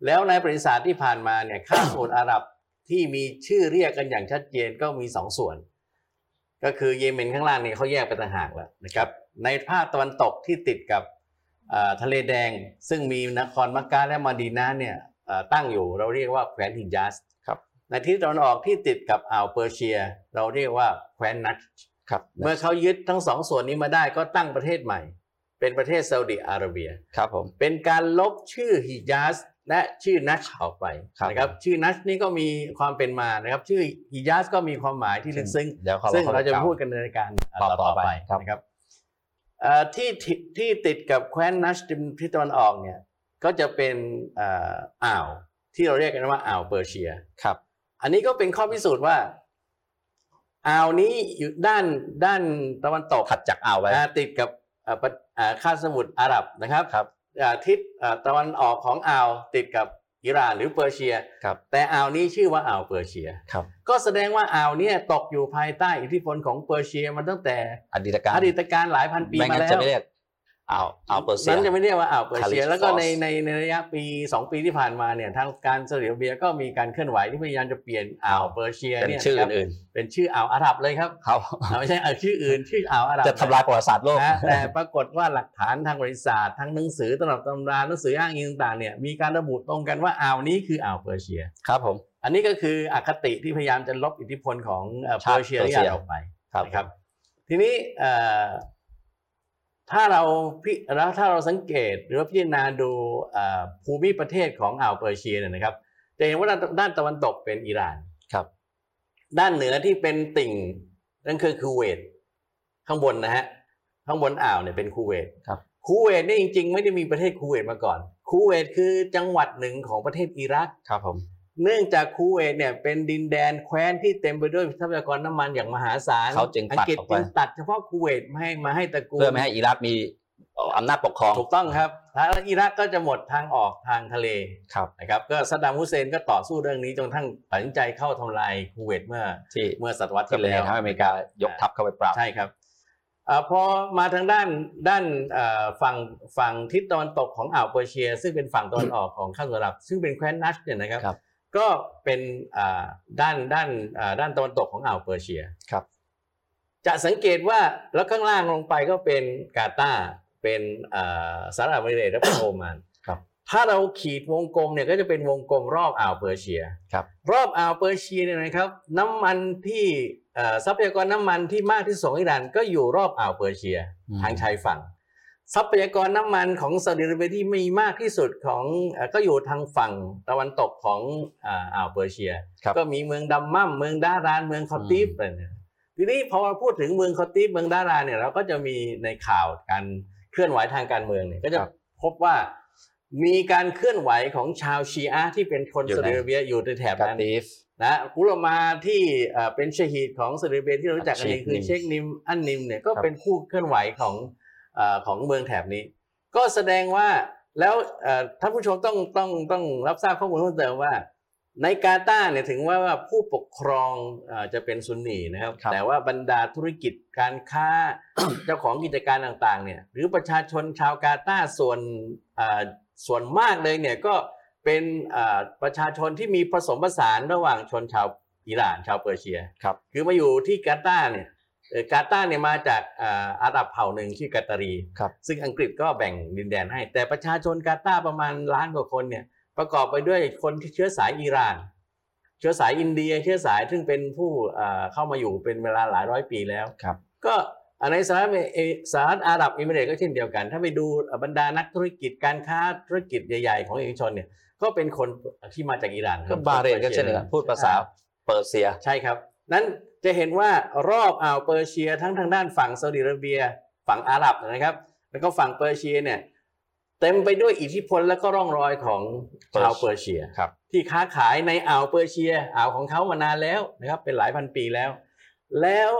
แล้วในประวัติศาสตร์ที่ผ่านมาเนี่ยข้าสมุทรอาหรับที่มีชื่อเรียกกันอย่างชัดเจนก็มีสองส่วน ก็คือเยเมนข้างล่างนี่เขาแยกไปต่างหากแล้วนะครับ ในภาคตะวันตกที่ติดกับเอ่อทะเลแดง ซึ่งมีนครมักกะและมาดีนาเนี่ยเอ่อตั้งอยู่เราเรียกว่าแคว้นฮิญาสครับในที่ตะวันออกที่ติดกับอ่าวเปอร์เซีย เราเรียกว่าแคว้นนัช ครับเมื่อเขายึดทั้งสองส่วนนี้มาได้ก็ตั้งประเทศใหม่ เป็นประเทศซาอุดิอาระเบียครับผมเป็นการลบชื่อฮิญาสและชื่อนัชออกไปครับนะครับชื่อนัชนี่ก็มีความเป็นมานะครับ ชื่อฮิญาสก็มีความหมายที่ลึกซึ้งเดี๋ยวเขาซึ่งเราจะกล่วพูดกันในรายการต่อต่อๆไปไปครับนะครับเอ่อที่ที่ที่ติดกับแคว้นนัชทิศตะวันออกเนี่ยก็จะเป็นเอ่ออ่าวที่เราเรียกกันว่าอ่าวเปอร์เซียครับ อันนี้ก็เป็นข้อพิสูจน์ว่า อ่าวนี้อยู่ด้านด้านตะวันตกถัดจากอ่าวไปอ่าติดกับอ่าปะอ่าคาบสมุทรอาหรับนะครับครับอ่าทิศอ่าตะวันออกของอ่าวติดกับอิหร่านหรือเปอร์เซีย ครับแต่อ่าวนี้ชื่อว่าอ่าวเปอร์เซีย ครับก็แสดงว่าอ่าวเนี้ตกอยู่ภายใต้อิทธิพลของเปอร์เซียมาตั้งแต่อดีตการอดีตการหลายพันปีไม่มางั้นแล้จะวไม่เรียก อ่าวอ่าวเปอร์เซียนั้นจะไม่เรียกว่าอ่าวเปอร์เซีย Khalid แล้วก็ใน Force ในในระยะปี 2 ปีที่ผ่านมาเนี่ยทางการซาอุดิอาระเบียก็มีการเคลื่อนไหวที่พยายามจะเปลี่ยนอ่าวเปอร์เซียเป็นเนี่ยชื่อนะครับอื่นเป็นชื่ออ่าวอาหรับเลยครับๆเขาอ่าไม่ใช่อ่าวชื่ออื่นชื่ออ่าวอาหรับจะทำลายประวัติศาสตร์โลกนะแต่ปรากฏว่าหลักฐานทางบริษัททั้งหนังสือตำรับตำราหนังสืออ้างอิงต่างๆเนี่ยมีการระบุตรงกันว่าอ่าวนี้คืออ่าวเปอร์เซียครับผมอันนี้ก็คืออคติที่พยายามจะลบอิทธิพลของเอ่อชาติเปอร์เซียเปอร์เซียออกไปครับนะครับทีนี้เอ่อ ถ้าเราพิแล้วถ้าเราสังเกตหรือว่าพิจารณาดูเอ่อภูมิประเทศของอ่าวเปอร์เซียเนี่ยนะครับ จะเห็นว่าด้านด้านตะวันตกเป็นอิหร่านครับ ด้านเหนือที่เป็นติ่งนั่นคือคูเวตข้างบนนะฮะข้างบนอ่าวเนี่ยเป็นคูเวตครับคูเวตเนี่ยจริง ๆ ไม่ได้มีประเทศคูเวตมาก่อนคูเวตคือจังหวัดหนึ่งของประเทศอิรักครับผม เนื่องจากคูเวตเนี่ยเป็นดินแดนแคว้นที่เต็มไปด้วยทรัพยากรน้ำมันอย่างมหาศาลเขาจึงอัตัดกฤษออกไป จึงตัดเฉพาะคูเวตมาให้มาให้ตระกูลเพื่อไม่ให้อิรักมีอำนาจปกครองถูกต้องครับแล้วอิรักก็จะหมดทางออกทางทะเลครับนะครับก็ซัดดัมฮุสเซนก็ต่อสู้เรื่องนี้จนกระทั้งตัดสินใจเข้าทำลายคูเวตเมื่อที่เมื่อศตวรรษก็ที่เป็นเหแล้วตุทำให้อเมริกายกทัพเข้าไปปราบ ใช่ครับเออพอมาทางด้านด้านเอ่อฝั่งฝั่งทิศตะวันตกของอ่าวเปอร์เซีย ซึ่งเป็นฝั่งตะวันออกของข้าวสลับซึ่งเป็นแคว้นนัชเนี่ยนะครับ ครับ ก็เป็นอ่าด้านด้านอ่าด้านตะวันตกของอ่าวเปอร์เซียครับ จะสังเกตว่าแล้วข้างล่างลงไปก็เป็นกาตาร์เป็นอ่าสหรัฐอเมริกาและเป็นโอมานครับถ้าเราขีดวงกลมเนี่ยก็จะเป็นวงกลมรอบอ่าวเปอร์เซียครับรอบอ่าวเปอร์เซียเนี่ยนะครับ น้ำมันที่เอ่อทรัพยากรน้ำมันที่มากที่สุดของอิหร่านก็อยู่รอบอ่าวเปอร์เซียอืมทางชายฝั่ง ทรัพยากรน้ำมันของซาอุดิอาระเบียที่มีมากที่สุดของเอ่อก็อยู่ทางฝั่งตะวันตกของอ่าอ่าวเปอร์เซียครับก็มีเมืองดัมมัมเมืองดารานเมืองคอติฟอืมอะไรเนี่ยทีนี้พอมาพูดถึงเมืองคอติฟเมืองดารานเนี่ยเราก็จะมีในข่าวการเคลื่อนไหวทางการเมืองเนี่ยก็จะพบว่ามีการเคลื่อนไหวของชาวชีอะห์ที่เป็นคนอยู่ซาอุในดิอาระเบียอยู่ในแถบกานั้นติฟนะกุลมาที่เอ่อเป็นชฮีดของซาอุดิอาระเบียที่เรารู้จักกันดีเชคคือนิมเชคนิมอันนิมเนี่ยก็ครับเป็นผู้เคลื่อนไหวของเอ่อ ของเมืองแถบนี้ ก็แสดงว่าแล้วเอ่อท่านผู้ชมต้องต้องต้องรับทราบข้อมูลเพิ่มเติมว่า ในกาตาร์เนี่ยถึงว่าว่าผู้ปกครองอาจะเป็นซุนนีนะครับครับแต่ว่าบรรดาธุรกิจการค้าเจ้าของกิจการต่างๆเนี่ยหรือประชาชนชาวกาตาร์ส่วนอ่าส่วนมากเลยเนี่ยก็เป็นอ่าประชาชนที่มีผสมผสานระหว่างชนชาวอิหร่านชาวเปอร์เซียครับคือมาอยู่ที่กาตาร์เนี่ยเอ่อ กาตาร์เนี่ยมาจากอ่าอาหรับเผ่าหนึ่งชื่อกาตารีครับซึ่งอังกฤษก็แบ่งดินแดนให้ แต่ประชาชนกาตาร์ประมาณล้านกว่าคนเนี่ยประกอบไปด้วยคนที่เชื้อสายอิหร่าน เชื้อสายอินเดีย เชื้อสายซึ่งเป็นผู้อ่าเข้ามาอยู่เป็นเวลาหลายร้อยปีแล้วครับก็ในสหรัฐเอสหรัฐอาหรับอิมิเรตส์ก็เช่นเดียวกัน ถ้าไปดูบรรดานักธุรกิจการค้าธุรกิจใหญ่ ๆ ของเอกชนเนี่ยก็เป็นคนที่มาจากอิหร่านก็บาห์เรนก็เช่นเดียวกันพูดภาษาเปอร์เซียใช่ครับนั้น จะเห็นว่ารอบอ่าวเปอร์เซียทั้งทางด้านฝั่งซาอุดิอาระเบีย ฝั่งอาหรับนะครับ แล้วก็ฝั่งเปอร์เซียเนี่ยเต็มไปด้วยอิทธิพลและก็ร่องรอยของชาวเปอร์เซียครับที่ค้าขายในอ่าวเปอร์เซียอ่าวของเขามานานแล้วนะครับเป็นหลายพันปีแล้ว แล้ว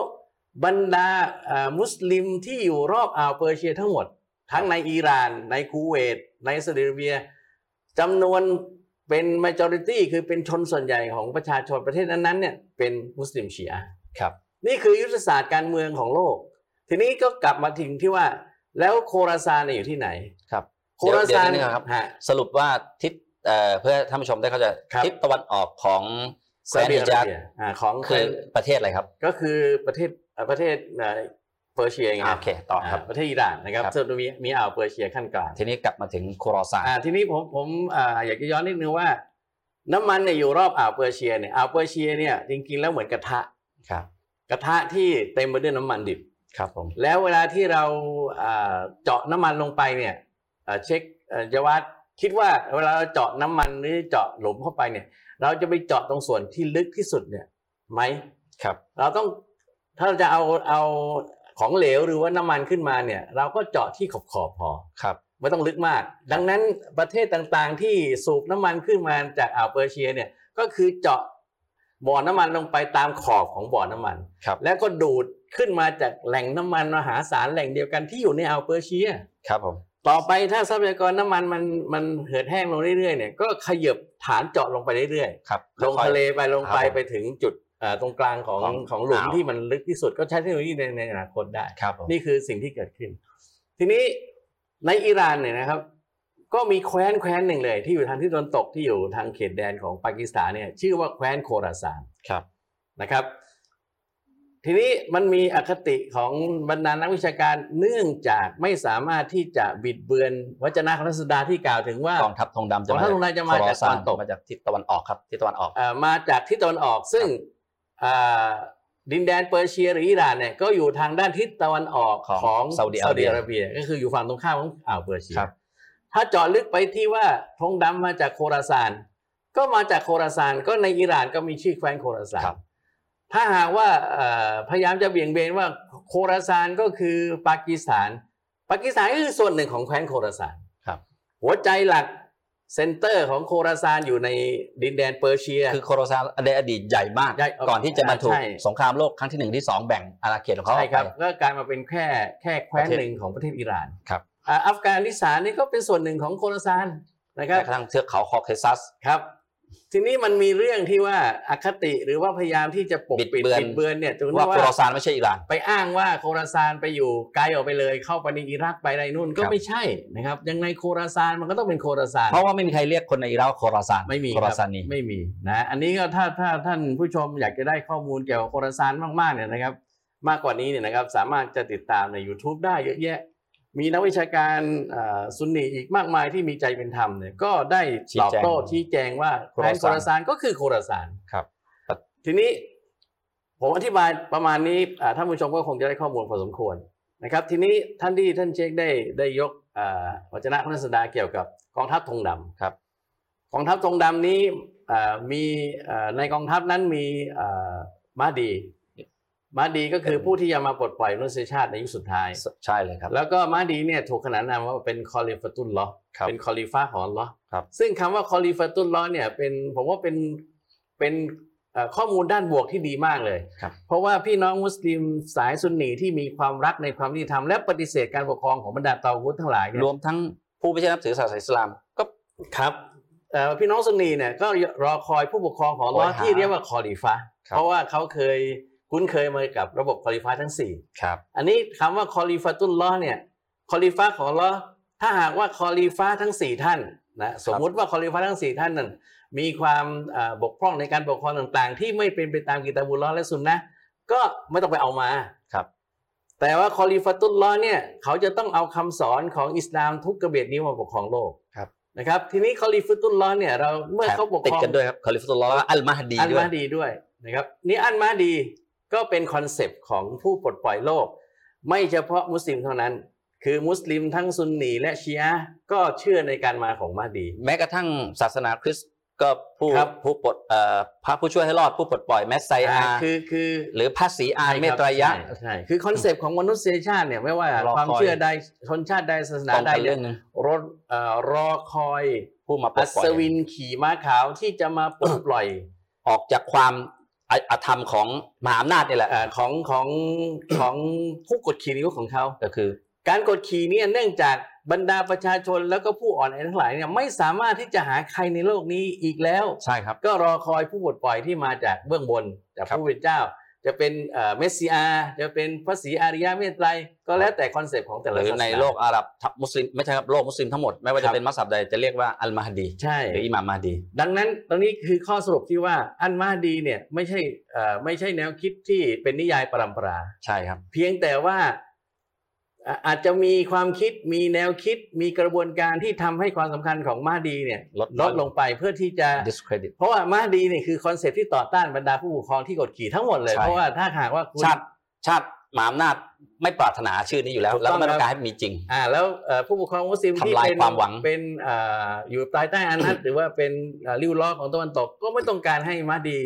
บรรดาอ่ามุสลิมที่อยู่รอบอ่าวเปอร์เซียทั้งหมด ทั้งในอิหร่าน ในคูเวตในซาอุดิอาระเบียจำนวน เป็น majority คือเป็นชนส่วนใหญ่ของประชาชนประเทศนั้นๆเนี่ยเป็นมุสลิมชีอะห์ครับ นี่คือยุทธศาสตร์การเมืองของโลก ทีนี้ก็กลับมาถึงที่ว่า แล้วโคราซานเนี่ยอยู่ที่ไหนครับ โคราซานเดี๋ยวนิดนึงนะครับฮะสรุปว่าทิศเอ่อเพื่อท่านผู้ชมได้เข้าใจครับทิศตะวันออกของแคซาว้อุนดิฮิอาญาระซเบียอ่าของคือประเทศอะไรครับ ก็คือประเทศเอ่อประเทศ เอ่อเปอร์เซียไงอ่าโอเคต่อครับาประเทศอิหร่านนะครับครับซึ่งมีมีอ่าวเปอร์เซียขั้นกลางทีนี้กลับมาถึงโคราซานอ่าทีนี้ผมผมอ่าอยากจะย้อนนิดนึงว่า น้ำมันเนี่ยอยู่รอบอ่าวเปอร์เซียเนี่ยอ่าวเปอร์เซียเนี่ยจริงๆแล้วเหมือนกระทะครับ กระทะที่เต็มไปด้วยน้ำมันดิบครับผมแล้วเวลาที่เราอ่าเจาะน้ำมันลงไปเนี่ยอ่าเช็คเอ่อจะวัดคิดว่าเวลาเราเจาะน้ำมันหรือเจาะหลุมเข้าไปเนี่ย เราจะไปเจาะตรงส่วนที่ลึกที่สุดเนี่ยไหมครับ เราต้องถ้าเราจะเอาเอา ของเหลวหรือว่าน้ำมันขึ้นมาเนี่ยเราก็เจาะที่ขอบขอบๆพอครับไม่ต้องลึกมาก ดังนั้นประเทศต่างๆ ที่สูบน้ำมันขึ้นมาจากอ่าวเปอร์เซียเนี่ยก็คือเจาะบ่อน้ำมันลงไปตามขอบของบ่อน้ำมันครับแล้วก็ดูดขึ้นมาจากแหล่งน้ำมันมหาศาลแหล่งเดียวกันที่อยู่ในอ่าวเปอร์เซียครับผมต่อไปถ้าทรัพยากรน้ำมันมันมันเหือดแห้งลงเรื่อยๆเนี่ยก็ขยับฐานเจาะลงไปเรื่อยครับๆลงทะเลไปลงไปครับผมไปถึงจุดเอ่อ ตรงกลางของของของหลุมอ่าวที่มันลึกที่สุดก็ใช้เทคโนโลยีในในอนาคตได้ครับผมนี่คือสิ่งที่เกิดขึ้น ทีนี้ในอิหร่านเนี่ยนะครับ ก็มีแคว้นแคว้นหนึ่งเลย ที่อยู่ทางที่ตะวันตกที่อยู่ทางเขตแดนของปากีสถานเนี่ยชื่อว่าแคว้นโคราซานครับนะครับ ทีนี้มันมีอคติของบรรดานักวิชาการเนื่องจากไม่สามารถที่จะบิดเบือนวจนะของรัศดาที่กล่าวถึงว่ากองทัพธงดำจะกองทัพธงดำจะมาจากโครซตะวันตกมาจากทิศตะวันออกครับทิศตะวันออกเอ่อมาจากทิศตะวันออกซึ่งอ่า ดินแดนเปอร์เซียหรืออิหร่านเนี่ยก็อยู่ทางด้านทิศตะวันออกของของซาอุดิอาระเบียอาระเบีย ก็คืออยู่ฝั่งตรงข้ามของอ่าวเปอร์เซียครับถ้าเจาะลึกไปที่ว่าธงดำมาจากโคราซาน ก็มาจากโคราซานก็ในอิหร่านก็มีชื่อแคว้นโคราซานครับถ้าหากว่าเอ่อพยายามจะเบี่ยงเบนว่าโคราซานก็คือปากีสถาน ปากีสถานก็คือส่วนหนึ่งของแคว้นโคราซานครับหัวใจหลัก center ของโคราซานอยู่ในดินแดนเปอร์เซีย คือโคราซานในอดีตใหญ่มากใหญ่ก่อนที่จะมาถูกใช่สงครามโลกครั้งที่หนึ่งที่สองแบ่งอาณาเขตของเขาอใช่อกคไปรับก็กลายมาเป็นแค่แค่แคว้นประเทศหนึ่งของประเทศอิหร่านครับอ่าอัฟกานิสถานนี่ก็เป็นส่วนหนึ่งของโคราซานนะครับแม้กระทั่งเทือกเขาคอเคซัสครับ ทีนี้มันมีเรื่องที่ว่าอคติหรือว่าพยายามที่จะปกบิดปิดเบือนบิดเบือนเนี่ยจนว่าว่าโคราซานไม่ใช่อิหร่านไปอ้างว่าโคราซานไปอยู่ไกลออกไปเลย เข้าไปในอิรักไปอะไรนู่นก็ครับไม่ใช่นะครับยังไงโคราซานมันก็ต้องเป็นโคราซานเพราะว่าไม่มีใครเรียกคนในอิรักว่าโคราซานไม่มีโคราซานีครับไม่มีนะอันนี้ก็ถ้าถ้าท่านผู้ชมอยากจะได้ข้อมูลเกี่ยวกับโคราซานมากๆเนี่ยนะครับ มากกว่านี้เนี่ยนะครับสามารถจะติดตามใน YouTube ได้เยอะแยะ มีนักวิชาการอ่าซุนนีอีกมากมายที่มีใจเป็นธรรมเนี่ยก็ได้ตอบโต้ชี้แจงว่าแคว้นโคราซานก็คือโคราซานครับ ทีนี้ผมอธิบายประมาณนี้อ่าท่านผู้ชมก็คงจะได้ข้อมูลพอสมควรนะครับ ทีนี้ท่านที่ท่านเช็คได้ได้ยกอ่าวจนะพระนัสดาเกี่ยวกับกองทัพธงดำครับกองทัพธงดำนี้อ่ามีอ่าในกองทัพนั้นมีอ่ามาดี มาดีก็คือผู้ที่จะมาปลดปล่อยมนุษยชาติในยุคสุดท้าย ใช่เลยครับ แล้วก็มาดีเนี่ยถูกขนานนามว่าเป็นคอลิฟตุลลอฮ์ครับเป็นคอลิฟะของอัลลอฮ์ครับซึ่งคำว่าคอลิฟตุลลอฮ์เนี่ยเป็นผมว่าเป็นเป็นเอ่อข้อมูลด้านบวกที่ดีมากเลยครับเพราะว่าพี่น้องมุสลิมสายซุนนีที่มีความรักในความยุติธรรมและปฏิเสธการปกครองของบรรดาเตากุตทั้งหลายเนี่ยรวมทั้งผู้ไม่ใช่นับถือศาสนาอิสลามก็ครับเอ่อพี่น้องซุนนีเนี่ยก็รอคอยผู้ปกครองของอัลลอฮ์คอยหาที่เรียกว่าคอลิฟะห์ครับเพราะว่าเขาเคย คุ้นเคยมากับระบบคอลิฟะห์ทั้งสี่ครับอันนี้คำว่าคอลิฟะตุลลอฮ์เนี่ยคอลิฟะห์ของอัลลอฮ์ถ้าหากว่าคอลิฟะห์ทั้งสี่ท่านนะสมมุติว่าคอลิฟะห์ทั้งสี่ท่านนั้นมีความเอ่อบกพร่องในการปกครองต่างๆ ที่ไม่เป็นไปตามกิตาบุลลอฮ์และสุนนะห์ก็ไม่ต้องไปเอามาครับ แต่ว่าคอลิฟะตุลลอฮ์เนี่ยเขาจะต้องเอาคำสอนของอิสลามทุกกระเบียดนิ้วมาปกครองโลกครับนะครับทีนี้คอลิฟะตุลลอฮ์เนี่ยเราเมื่อเขาปกติดครองกันด้วยครับคอลิฟตุลลอฮ์และอัลมาฮดีอันด้วยมาดีด้วยนะครับนี่อันมาดี ก็เป็นคอนเซปต์ของผู้ปลดปล่อยโลก ไม่เฉพาะมุสลิมเท่านั้น คือมุสลิมทั้งซุนนีและชีอะห์ก็เชื่อในการมาของมาดี แม้กระทั่งศาสนาคริสต์ก็ผู้ครับผู้ปลดเอ่อพระผู้ช่วยให้รอดผู้ปลดปล่อยแมสไซอาคือคือหรือพระศรีอานเมตรายะใช่ใช่คือคอนเซปต์ของมนุษยชาติเนี่ยไม่ว่ารอคอยความเชื่อใดชนชาติใดศาสนาต้องใดกันเนี่เรื่ยองหนึงรอเอ่อรอคอยผู้มาปลอัดปล่อศยวินขี่ม้าขาวที่จะมาปลดปล่อยออกจากความ ออธรรมของมหาอำนาจนี่แหละเอ่อของของของผู้กดขี่นิ้วของเขาก็คือ การกดขี่เนี่ยเนื่องจากบรรดาประชาชนแล้วก็ผู้อ่อนแอทั้งหลายเนี่ยไม่สามารถที่จะหาใครในโลกนี้อีกแล้ว ใช่ครับ ก็รอคอยผู้ปลดปล่อยที่มาจากเบื้องบนจากครับผู้เป็นเจ้า จะเป็นเอ่อเมสซิอาห์จะเป็นพระศรีอาริยะเมตไตรก็แล้วแต่ concept ของแต่ละรือศาสนาในโลกอาหรับทับมุสลิมไม่ใช่ครับโลกมุสลิมทั้งหมดไม่ว่าครัจะบเป็นมัสยิดใดจะเรียกว่าอัลมาฮดีใช่หรืออิหม่ามมาฮดี ดังนั้นตรงนี้คือข้อสรุปที่ว่าอันมาดีเนี่ยไม่ใช่เอ่อไม่ใช่แนวคิดที่เป็นนิยายปรัมปราใช่ครับ เพียงแต่ว่า อะอาจจะมีความคิดมีแนวคิดมีกระบวนการที่ทำให้ความสำคัญของมาดีเนี่ยลดลดลงไปเพื่อที่จะ discredit เพราะว่ามาดีเนี่ยคือ concept ที่ต่อต้านบรรดาผู้ปกครองที่กดขี่ทั้งหมดเลยใช่เพราะว่าถ้าหากว่าคุณชาติชาติ มหาอำนาจไม่ปรารถนาชื่อนี้อยู่แล้วถูกต้องแล้วก็ไม่ต้อครับงการให้มีจริงอ่าแล้วเอ่อผู้ปกครองมุสลิมที่ทำลายเป็นความหวังเป็นอ่าอยู่ภายใต้อาณัติหรือว่าเป็นอ่าลิ่วล้อของตะวันตก ก็ไม่ต้องการให้มาดี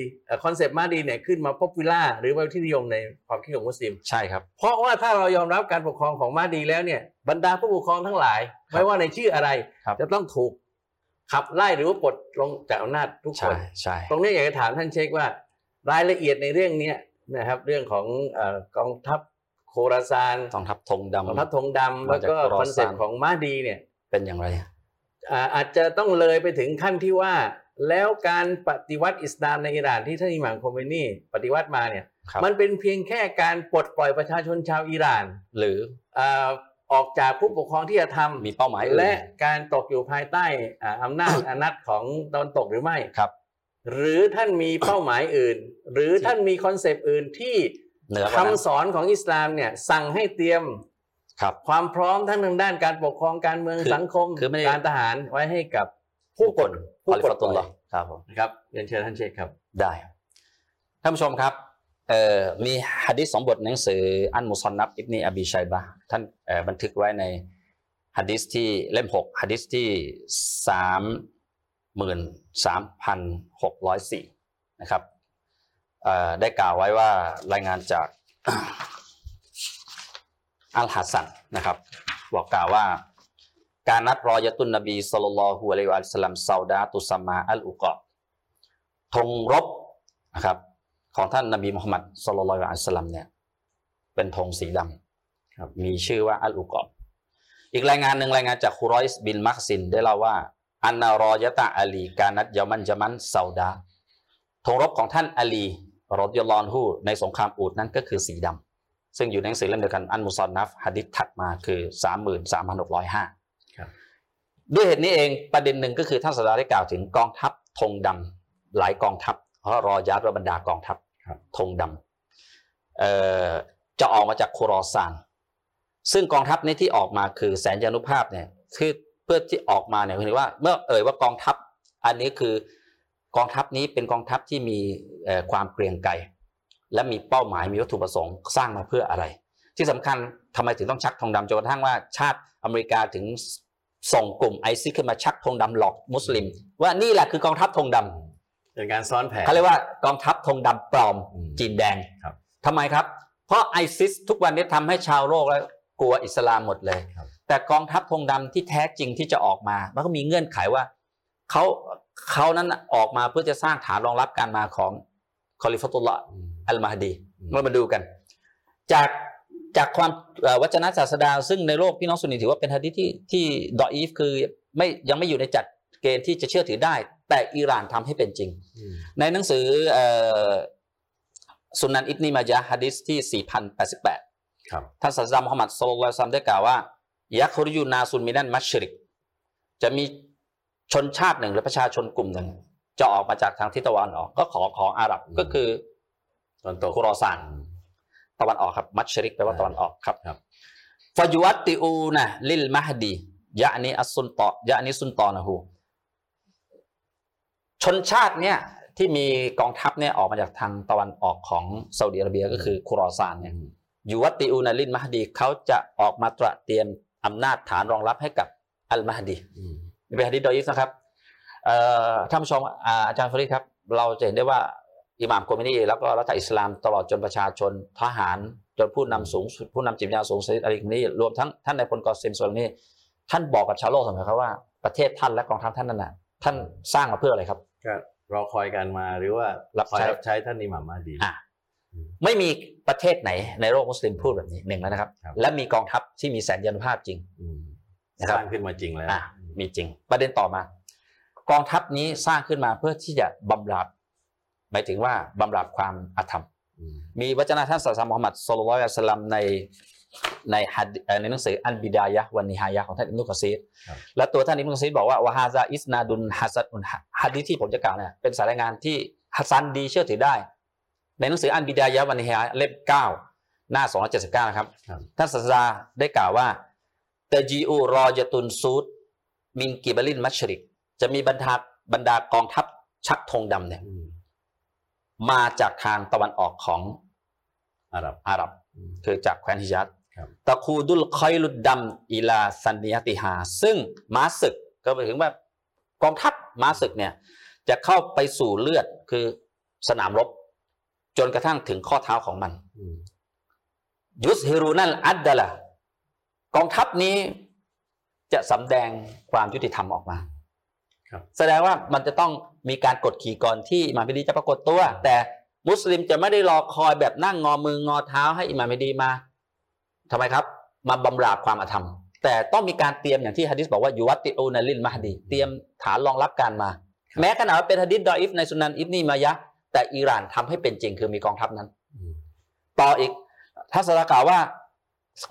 concept มาดีเนี่ยขึ้นมา popular หรือว่าที่นิยมในความคิดของมุสลิมใช่ครับ เพราะว่าถ้าเรายอมรับการปกครองของมาดีแล้วเนี่ยบรรดาผู้ปกครองทั้งหลายครับไม่ว่าในชื่ออะไรครับจะต้องถูกขับไล่หรือว่าปลดลงจากอำนาจทุกคใช่นใช่ตรงนี้อยากจะถามท่านเชคว่า รายละเอียดในเรื่องเนี้ย นะครับ เรื่องของเอ่อกองทัพโคราซานกองทัพธงดำกองทัพธงดำมาแล้วจากก็โคราซานคอนเซ็ปต์ของมาดีเนี่ยเป็นอย่างไรอ่าอาจจะต้องเลยไปถึงขั้นที่ว่า แล้วการปฏิวัติอิสลามในอิหร่านที่ท่านอิหม่ามโคเมนีปฏิวัติมาเนี่ยครับมันเป็นเพียงแค่การปลดปล่อยประชาชนชาวอิหร่าน หรืออ่าออกจากผู้ปกครองที่จะทำมีเป้าหมายอื่นและการตกอยู่ภายใต้อ่าอำนาจอาณัติของตะวันตกหรือไม่ครับ หรือท่านมีเป้าหมายอื่น หรือท่านมีคอนเซปต์อื่นที่เหนือกว่าคำนั้นสอนของอิสลามเนี่ยสั่งให้เตรียมครับความพร้อมทั้งทางด้านการปกครองการเมืองคือสังคมคือไม่ได้การทหารไว้ให้กับผู้กดคผู้อลิกดฟาตุลปลล่ออยฮ์ครับผมนะครับเรียนเชิญท่านเชคครับ ได้ท่านผู้ชมครับเอ่อมีฮะดิษสองบทหนังสืออันมุซอนนับอิบนีอบีชัยบะห์ท่านเอ่อบันทึกไว้ในฮะดิษที่เล่มหกฮะดิษที่สาม หมื่นสามพันะครับได้กล่าวไว้ว่ารายงานจากอัลฮัสซันนะครับบอกกล่าวว่าการนัดรอยตุนนบีสุลลัลลอฮุอะลัยวะสัลลัมซาดาตุสมาอัลอุกอบธงรบนะครับของท่านนบีมุฮัมมัดสุลลัลลอฮุอะลัยวะสัลลัมเนี่ยเป็นธงสีดำครับมีชื่อว่าอัลอุกอบอีกรายงานหนึ่งรายงานจากคุรอยส์บินมักซินได้เล่าว่า อันนารอยะตะอาลีกานัดยามันจามันซาดาธงรบของท่านอาลีรอดิยัลลอฮุอันฮูในสงครามอูดนั้นก็คือสีดำซึ่งอยู่ในหนังสือเล่มเดียวกันอันมุซอนนัฟฮะดิษถัดมาคือ33,605ครับด้วยเหตุนี้เองประเด็นหนึ่งก็คือท่านสดาได้กล่าวถึงกองทัพธงดำหลายกองทัพเพราะรอยัดว่าบรรดากองทัพครับธงดำเอ่อจะออกมาจากโครอซานซึ่งกองทัพนี้ที่ออกมาคือแสนยานุภาพเนี่ยคือ เพื่อที่ออกมาเนี่ยคือว่า เมื่อเอ่ยว่ากองทัพ อันนี้คือกองทัพนี้เป็นกองทัพที่มีเอ่อความเกรียงไกรและมีเป้าหมายมีวัตถุประสงค์สร้างมาเพื่ออะไร ที่สำคัญทำไมถึงต้องชักธงดำจนกระทั่งว่าชาติอเมริกาถึงส่งกลุ่มไอซิสขึ้นมาชักธงดำหลอกมุสลิม ว่านี่แหละคือกองทัพธงดำเป็นการซ้อนแผนเขาเรียกว่ากองทัพธงดำปลอมอืมจีนแดงครับทำไมครับ เพราะไอซิสทุกวันนี้ทำให้ชาวโลกแล้วกลัวอิสลามหมดเลยครับ แต่กองทัพธงดำที่แท้จริงที่จะออกมา มันก็มีเงื่อนไขว่าเขาเขานั้นน่ะออกมาเพื่อจะสร้างฐานรองรับการมาของคอลิฟาตุลละอัลมาฮดีอืมเรามาดูกัน จากจากความเอ่อวจนะศาสดา ซึ่งในโลกพี่น้องสุนนีถือว่าเป็นฮะดิษที่ที่ดออีฟคือไม่ยังไม่อยู่ในจัดเกณฑ์ที่จะเชื่อถือได้ แต่อิหร่านทำให้เป็นจริงอืมในหนังสือเอ่อสุนันอิบนีมายะฮ์ฮะดิษที่ 4088 ครับท่านศาสดามุฮัมมัดสุลลัลลอฮุอะลัยฮิวะซัลลัมได้กล่าวว่า ยักรุยูนาซุนมินันมัชริก จะมีชนชาติหนึ่งหรือประชาชนกลุ่มหนึ่ง จะออกมาจากทางทิศตะวันออก ก็ขอของอาหรับก็คือตอนโตคุรอซานตะวันออกครับ มัชริกแปลว่าตะวันออกครับครับฟายุวัตติอูนะลิลมหดียะอันนี้อัสซุนตอยะอันนี้ซุนตอนะฮูชนชาติเนี่ยที่มีกองทัพเนี่ยออกมาจากทางตะวันออกของซาอุดิอาระเบียก็คือคุรอซานเนี่ยยูวัตติอูนาลินมหดีเขาจะออกมาตระเตรียม อำนาจฐานรองรับให้กับอัลมหดีอืมนี่เป็นฮะดิษดอยฟนะครับเอ่อท่านผู้ชมอ่าอาจารย์ฟรีดครับ เราจะเห็นได้ว่าอิหม่ามโคเมนีแล้วก็รัฐอิสลามตลอดจนประชาชนทหารจนผู้นำสูงสุดผู้นำจิตวิญญาณสูงสุดอะไรอย่างนี้รวมทั้งท่านในายพลกอซิมโซลนี่ท่านบอกกับชาวโลกเสมอครับว่าประเทศท่านและกองทัพท่านนั่นน่ะท่านสร้างมาเพื่ออะไรครับก็รอคอยกันมาหรือว่ารับคอยใช้รับใช้ท่านอิหม่ามมาดีอะ ไม่มีประเทศไหนในโลกมุสลิมพูดแบบนี้หนึ่งแล้วนะครับครับและมีกองทัพที่มีแสนยานุภาพจริงอืมนะคสรับร้างขึ้นมาจริงแล้วอะมีจริง ประเด็นต่อมา กองทัพนี้สร้างขึ้นมาเพื่อที่จะบำราบหมายถึงว่าบำราบความอาธรรมอืมมีวจนะท่านศาสดามุฮัมมัดصلى الله عليه وسلمในในฮัดเอ่อในหนังสืออัลบิดายะห์วันนิฮายะห์ของท่านอิบนุกะซีรและตัวท่านอิบนุกะซีรบอกว่าوهذا إسناد حسنฮะดีษที่ผมจะกล่าวเนี่ยเป็นสายรายงานที่ฮัสซันดีเชื่อถือได้ ในหนังสืออัลบิดายะห์วันนิฮายะห์เล่ม9หน้า279นะครับครับ ท่านศาสดาได้กล่าวว่าتجيء رايات سود من قبل المشرق จะมีบรรดาบรรดากองทัพชักธงดำเนี่ยอืมมาจากทางตะวันออกของอาหรับอาหรับอืมคือจากแคว้นฮิญาซครับตะคูดุลคอยลุดดำอิลาซันนิยติฮา ซึ่งม้าศึกก็หมายถึงว่ากองทัพม้าศึกเนี่ย จะเข้าไปสู่เลือดคือสนามรบ จนกระทั่งถึงข้อเท้าของมันอืมยุสฮิรูนัลอัดดะละกองทัพนี้จะสำแดงความยุติธรรมออกมาครับแสดงว่ามันจะต้องมีการกดขี่ก่อนที่อิหม่ามมิดีจะปรากฏตัว แต่มุสลิมจะไม่ได้รอคอยแบบนั่งงอมืองอเท้าให้อิหม่ามมิดีมาทำไมครับ มาบำราบความอาธรรม แต่ต้องมีการเตรียมอย่างที่ฮะดิษบอกว่ายูวัตติอูนาลินมาฮดี เตรียมฐานรองรับการมา แม้ขนาดว่าเป็นฮะดิษดออิฟในสุนันอิบนีมายะห์ แต่อิหร่านทำให้เป็นจริงคือมีกองทัพนั้นอืมต่ออีกทัศนกล่าวว่า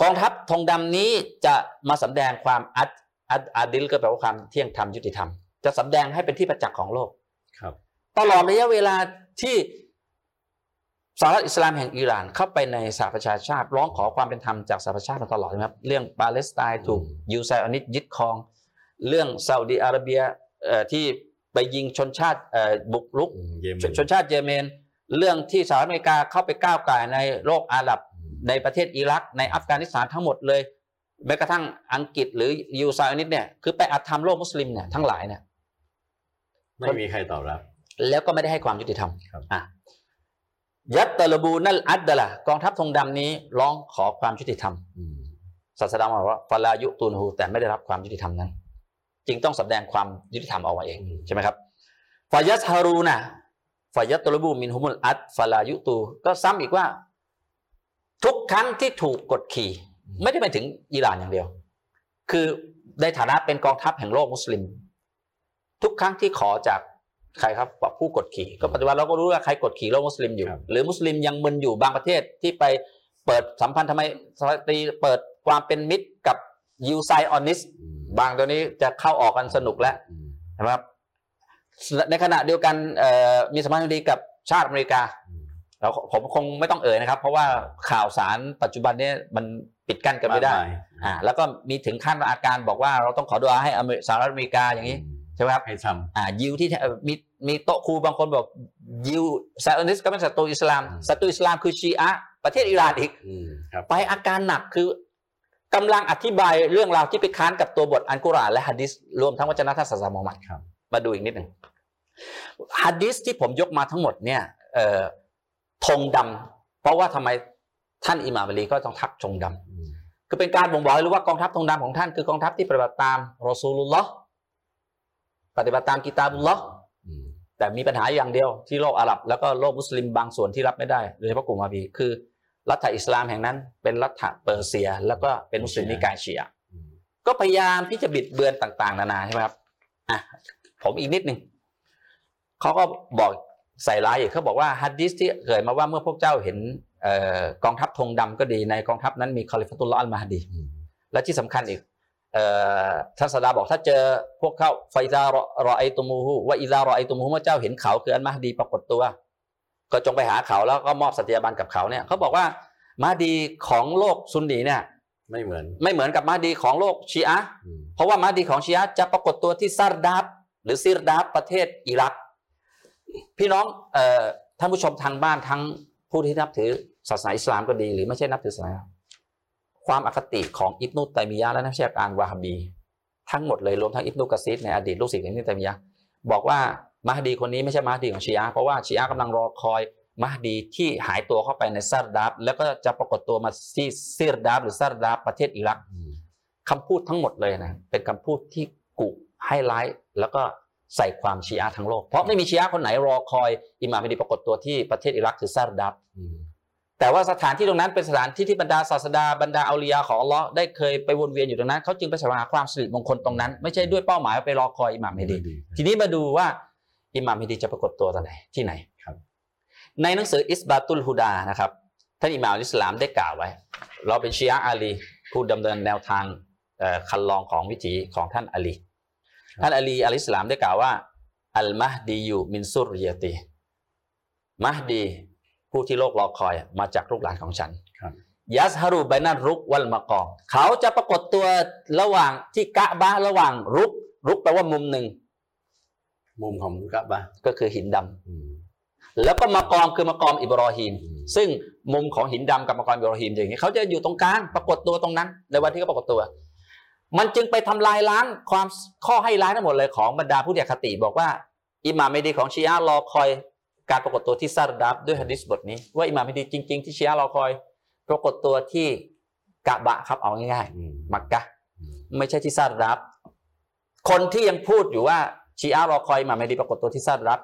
กองทัพธงดำนี้จะมาสำแดงความอัดอัดอาดิลก็แปลว่าความเที่ยงธรรมยุติธรรม จะสำแดงให้เป็นที่ประจักษ์ของโลกครับ ตลอดระยะเวลาที่สหรัฐอิสลามแห่งอิหร่านเข้าไปในสหประชาชาติ ร้องขอความเป็นธรรมจากสหประชาชาติมาตลอดนะครับ เรื่องปาเลสไตน์ถูกยูไซออนิสยึดครอง เรื่องซาอุดีอาระเบียเอ่อที่ ไปยิงชนชาติเอ่อบุกรุกอืมเยเมชนนชนชาติเยเมน เรื่องที่สหรัฐอเมริกาเข้าไปก้าวก่ายในโลกอาหรับอืมในประเทศอิรัก ในอัฟกานิสถานทั้งหมดเลยแม้กระทั่งอังกฤษหรือยิวไซออนิสต์เนี่ยคือไปอธรรมโลกมุสลิมเนี่ยทั้งหลายเนี่ยไม่มีใครตอบรับ แล้วก็ไม่ได้ให้ความยุติธรรมครับأي يطلبون العدلกองทัพธงดำนี้ร้องขอความยุติธรรมอืมศาสดาบอกว่าفلا يعطونهแต่ไม่ได้รับความยุติธรรมนั้น จึงต้องแสดงความยุติธรรมออกมาเองใช่ไหมครับฟายัสฮารูนะฟายัตตะลบูมินฮุมุลอัดฟาลายุตู ก็ซ้ำอีกว่า ทุกครั้งที่ถูกกดขี่ ไม่ได้ไปถึงอิหร่านอย่างเดียว คือในฐานะเป็นกองทัพแห่งโลกมุสลิม ทุกครั้งที่ขอจากใครครับผู้กดขี่ ก็ปัจจุบันเราก็รู้ว่าใครกดขี่โลกมุสลิมอยู่ครับหรือมุสลิมยังมึนอยู่บางประเทศที่ไปเปิดสัมพันธ์ทำไมสตรีเปิดความเป็นมิตรกับยูไซออนิสอืม บางตัวนี้จะเข้าออกกันสนุกแล้วอืมนะครับ ในขณะเดียวกันเอ่อมีสัมพันธ์ที่ดีกับชาติอเมริกาอืมแล้วผมคงไม่ต้องเอ่ยนะครับ เพราะว่าข่าวสารปัจจุบันเนี้มันปิดกั้นกันไม่ได้ากายอ่าแล้วก็มีถึงขั้นอาการบอกว่าเราต้องขอดุอาให้อเมริสหรัฐอเมริกาอย่างนี้อืมใช่ไหมครับให้ทอ่ายิวที่แท้เอ่อมีมีโต๊ะครูบางคนบอกยิวซาอนิสก็เป็นศัตรูอิสลามศัตรูอิสลามคือชีอะห์ประเทศอิหร่านอีกำอืมครับไปอาการหนักคือ กำลังอธิบายเรื่องราวที่ไปค้านกับตัวบทอันกุรอานและฮะดิษรวมทั้งวจนะท่านศาสนามุฮัมมัดครับ มาดูอีกนิดหนึ่งฮะดิษที่ผมยกมาทั้งหมดเนี่ยเอ่อธงดำเพราะว่าทำไมท่านอิหม่ามอาลีก็ต้องทักธงดำอืมคือเป็นการบ่งบอกให้รู้ว่ากองทัพธงดำของท่านคือกองทัพที่ปฏิบัติตามรอซูลุลลอฮ์ปฏิบัติตามกิตาบุลลอฮ์อืมแต่มีปัญหาอย่างเดียวที่โลกอาหรับ แล้วก็โลกมุสลิมบางส่วนที่รับไม่ได้โดยเฉพาะกลุ่มวาฮาบีคือ รัฐอิสลามแห่งนั้น เป็นรัฐเปอร์เซีย แล้วก็เป็นมุสลิมนิกายชีอะห์อืมก็พยายามที่จะบิดเบือนต่างๆ นานาใช่ไหมครับอะผมอีกนิดหนึ่งเขาก็บอกใส่ร้ายอีกเขาบอกว่าฮะดีษที่เกิดมาว่าเมื่อพวกเจ้าเห็นเอ่อกองทัพธงดำก็ดีในกองทัพนั้นมีคอลิฟัตุลลอฮ์อัลมาฮดี และที่สำคัญอีกเอ่อท่านศาสดาบอกถ้าเจอพวกเขาفإذا رأيتموه وإذا رأيتموهเมื่อเจ้าเห็นเขาคืออัลมาฮดีปรากฏตัว ก็จงไปหาเขาแล้วก็มอบสัตยาบันกับเขาเนี่ยเขาบอกว่ามาฮดีของโลกซุนนีเนี่ยไม่เหมือนไม่เหมือนกับมาฮดีของโลกชีอะห์อืมเพราะว่ามาฮดีของชีอะห์จะปรากฏตัวที่ซาร์ดับหรือซิรดับประเทศอิรัก พี่น้องเอ่อท่านผู้ชมทางบ้านทั้งผู้ที่นับถือศาสนาอิสลามก็ดี หรือไม่ใช่นับถือศาสนาความอคติของอิบนุตัยมียะห์และนักวิชาการวาฮาบี ทั้งหมดเลยรวมทั้งอิบนุกะซีรในอดีตลูกศิษย์ของอิบนุตัยมียะห์บอกว่า มาฮดีคนนี้ไม่ใช่มาฮดีของชีอะห์เพราะว่าชีอะห์กำลังรอคอยมาฮดีที่หายตัวเข้าไปในซาร์ดับแล้วก็จะปรากฏตัวมาที่ซิรดับหรือซาร์ดับประเทศอิรักอืมคำพูดทั้งหมดเลยนะเป็นคำพูดที่กุให้ร้ายแล้วก็ใส่ความชีอะห์ทั้งโลก เพราะไม่มีชีอะห์คนไหนรอคอยอิหม่ามมะดีปรากฏตัวที่ประเทศอิรักคือซาร์ดับอืมแต่ว่าสถานที่ตรงนั้นเป็นสถานที่ที่บรรดาศาสดาบรรดาเอาลียาของอัลลอฮ์ได้เคยไปวนเวียนอยู่ตรงนั้นเขาจึงไปแสวงหาความสิริมงคลตรงนั้น ไม่ใช่ด้วยเป้าหมายว่าไปรอคอยอิหม่ามเมดี ทีนี้มาดูว่า อิหม่ามเมดีจะปรากฏตัวตอนไหนที่ไหนครับ ในหนังสืออิสบาตุลฮุดานะครับท่านอิหม่ามอัลอิสลามได้กล่าวไว้ เราเป็นชียะห์อาลีผู้ดำเนินแนวทางเอ่อคันลองของวิถีของท่านอาลีท่านอาลีอัลอิสลามได้กล่าวว่า อัลมหดีอยู่มินซุรยยตีมหดีผู้ที่โลกรอคอยมาจากลูกหลานของฉันครับยัสฮารุไบนันรุกวัลมะกอมเขาจะปรากฏตัวระหว่างที่กะบะห์ระหว่างรุก รุกแปลว่ามุมหนึ่ง มุมของกะบะก็คือหินดำอืมแล้วก็มะกอมคือมะกอมอิบรอฮีมอืมซึ่งมุมของหินดำกับมะกอมอิบรอฮีมอย่างนี้เขาจะอยู่ตรงกลางปรากฏตัวตรงนั้น ในวันที่เขาปรากฏตัว มันจึงไปทำลายล้างความข้อให้ร้ายทั้งหมดเลยของบรรดาผู้เดียคติบอกว่าอิหม่ามเมดีของชีอะห์รอคอยการปรากฏตัวที่ซาร์ดับด้วยฮะดิษบทนี้ ว่าอิหม่ามเมดีจริง ๆ ที่ชีอะห์รอคอย ปรากฏตัวที่กะบะครับเอาง่ายอืมๆมักกะฮ์อืมไม่ใช่ที่ซาร์ดับคนที่ยังพูดอยู่ว่า ชีอะห์รอคอยอิหม่ามเมดีปรากฏตัวที่ซาร์ดับ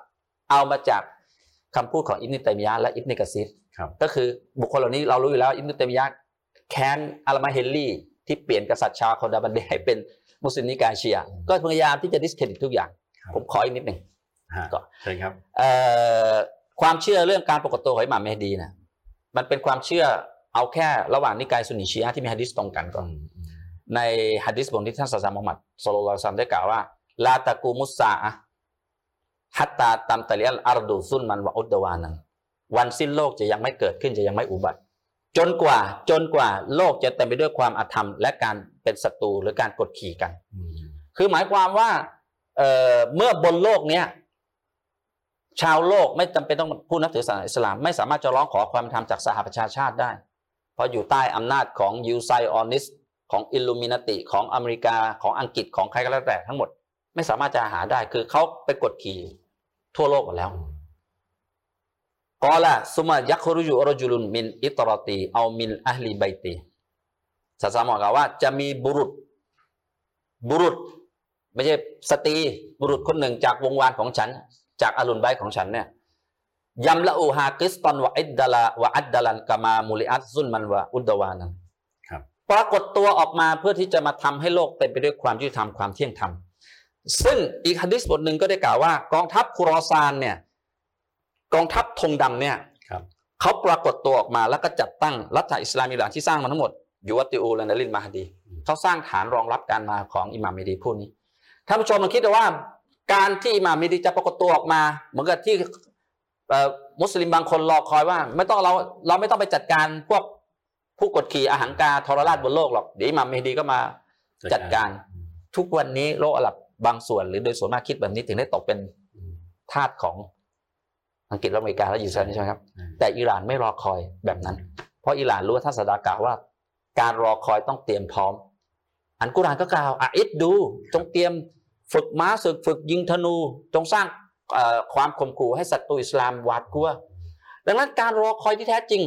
เอามาจากคำพูดของอิบนุตัยมียะห์และอิบนุกะซีรครับก็คือบุคคลเหล่านี้เรารู้อยู่แล้วอิบนุตัยมียะห์แค้นอัลลามะฮ์ฮิลลี่ ที่เปลี่ยนกษัตริย์ชาวคุดาบันเดะห์ให้เป็นมุสลิมนิกายชีอะห์ก็พยายามที่จะ discredit ทุกอย่างครับผมขออีกนิดหนึ่งฮะก็เชิญครับเอ่อความเชื่อเรื่องการปรากฏตัวของอิหม่ามเมฮดีนะมันเป็นความเชื่อเอาแค่ระหว่างนิกายซุนนีชีอะห์ที่มีฮะดิษตรงกันก่อนอืมอืมในฮะดิษบทที่ท่านศาสนามุฮัมมัดสุลลัลลอฮุอะลัยฮิวะซัลลัมได้กล่าวว่า لا تقوم الساعة حتى تمتلئ الأرض ظلما وعدواناวันสิ้นโลกจะยังไม่เกิดขึ้นจะยังไม่อุบัติ จนกว่าจนกว่าโลกจะเต็มไปด้วยความอาธรรม และการเป็นศัตรูหรือการกดขี่กันอืมคือหมายความว่าเอ่อเมื่อบนโลกเนี้ยชาวโลกไม่จำเป็นต้องผู้นับถือศาสนาอิสลาม ไม่สามารถจะร้องขอความเป็นธรรมจากสหประชาชาติได้ เพราะอยู่ใต้อำนาจของยูไซออนิสของอิลูมินาติของอเมริกาของอังกฤษของใครก็แล้วแต่ทั้งหมด ไม่สามารถจะหาได้คือเขาไปกดขี่ทั่วโลกหมดแล้วกอละซุมายักรุจุรจุลุนมินอิตรอตีเอามินอัลลีไบตีศาสนาบอกล่าวว่า จะมีบุรุษ บุรุษ ไม่ใช่สตรีบุรุษคนหนึ่งจากวงศ์วานของฉัน จากอะฮ์ลุลบัยต์ของฉันเนี่ยيملؤها قسطا وعدلا وعدلا كما ملئت ظلما وعدواناครับปรากฏตัวออกมาเพื่อที่จะมาทำให้โลกเต็มไปด้วยความยุติธรรมความเที่ยงธรรม ซึ่งอีกฮะดิษบทหนึ่งก็ได้กล่าวว่ากองทัพคุรอซานเนี่ยกองทัพธงดำเนี่ยครับเขาปรากฏตัวออกมาแล้วก็จัดตั้งรัฐอิสลามอิหร่านที่สร้างมาทั้งหมดيوطئون للمهديเขาสร้างฐานรองรับการมาของอิหม่ามเมดีผู้นี้ท่านผู้ชมลองคิดดูว่า การที่อิหม่ามเมดีจะปรากฏตัวออกมา เหมือนกับที่เอ่อมุสลิมบางคนรอคอยว่า ไม่ต้องเราเราไม่ต้องไปจัดการพวกผู้กดขี่อาหังการทรราชบนโลกหรอกเดี๋ยวอิหม่ามเมดีก็มาจัดการ ทุกวันนี้โลกอาหรับ บางส่วนหรือโดยส่วนมากคิดแบบนี้ถึงได้ตกเป็นอืมทาสของอังกฤษและอเมริกาและอิสราเอลใช่ไหมครับอืมแต่อิหร่านไม่รอคอยแบบนั้น เพราะอิหร่านรู้ว่าท่านสดากล่าวว่า การรอคอยต้องเตรียมพร้อม อันกุรอานก็กล่าวอาอิดดูจงเตรียมฝึกม้าศึกฝึกยิงธนู จงสร้างเอ่อความข่มขู่ให้ศัตรูอิสลามหวาดกลัว ดังนั้นการรอคอยที่แท้จริง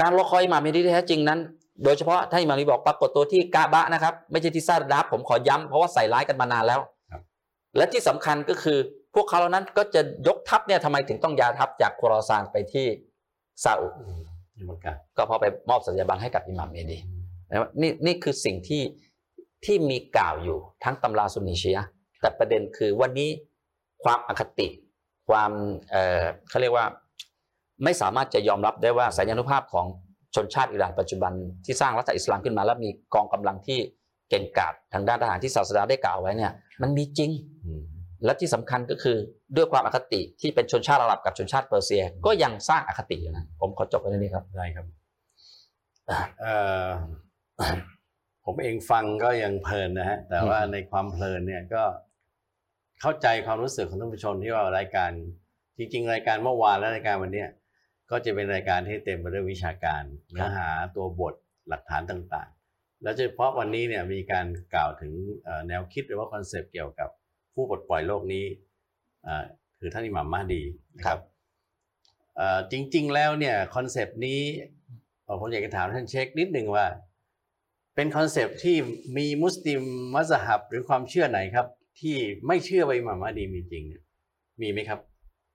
การรอคอยอิหมามีที่แท้จริงนั้น โดยเฉพาะถ้าอิหมามีบอกปรากฏตัวที่กาบะนะครับ ไม่ใช่ที่ซาดดับผมขอย้ำเพราะว่าใส่ร้ายกันมานานแล้วครับและที่สำคัญก็คือพวกเขาเหล่านั้นก็จะยกทัพเนี่ยทำไมถึงต้องยาทัพจากโครอซานไปที่ซาอุอืมนี่มันกันก็เพอไปมอบสัญญาบันให้กับอิหม่ามเมดีนะครับนี่นี่คือสิ่งที่ที่มีกล่าวอยู่ทั้งตำราซุนนีชียะห์แต่ประเด็นคือวันนี้ความอคติ ความเอ่อเขาเรียกว่าไม่สามารถจะยอมรับได้ว่าสัญญานุภาพของ ชนชาติอิหร่านปัจจุบันที่สร้างรัฐอิสลามขึ้นมาแล้วมีกองกำลังที่เก่งกาจทางด้านทหารที่ศาสดาได้กล่าวไว้เนี่ยมันมีจริงอืมและที่สำคัญก็คือด้วยความอคติที่เป็นชนชาติอาหรับกับชนชาติเปอร์เซีย ก็ยังสร้างอคติอยู่นะผมขอจบไว้เท่านี้ครับได้ครับเอ่อผมเองฟังก็ยังเพลินนะฮะแต่ว่าอืมในความเพลินเนี่ยก็เข้าใจความรู้สึกของท่านผู้ชมที่ว่ารายการจริง ๆ รายการเมื่อวานและรายการวันเนี้ย ก็จะเป็นรายการที่เต็มไปด้วยวิชาการเนื้อหาตัวบทหลักฐานต่างๆ แล้วโดยเฉพาะวันนี้เนี่ยมีการกล่าวถึงเอ่อแนวคิดหรือว่า concept เกี่ยวกับผู้ปลดปล่อยโลกนี้เอ่อคือท่านอิหม่ามมาฮดีนะครับเอ่อจริง ๆ แล้วเนี่ย concept นี้เอ่อผมอยากจะถามท่านเชคนิดหนึ่งว่า เป็น concept ที่มีมุสลิมมัสฮับหรือความเชื่อไหนครับ ที่ไม่เชื่อว่าอิหม่ามมาฮดีมีจริงเนี่ยมีไหมครับ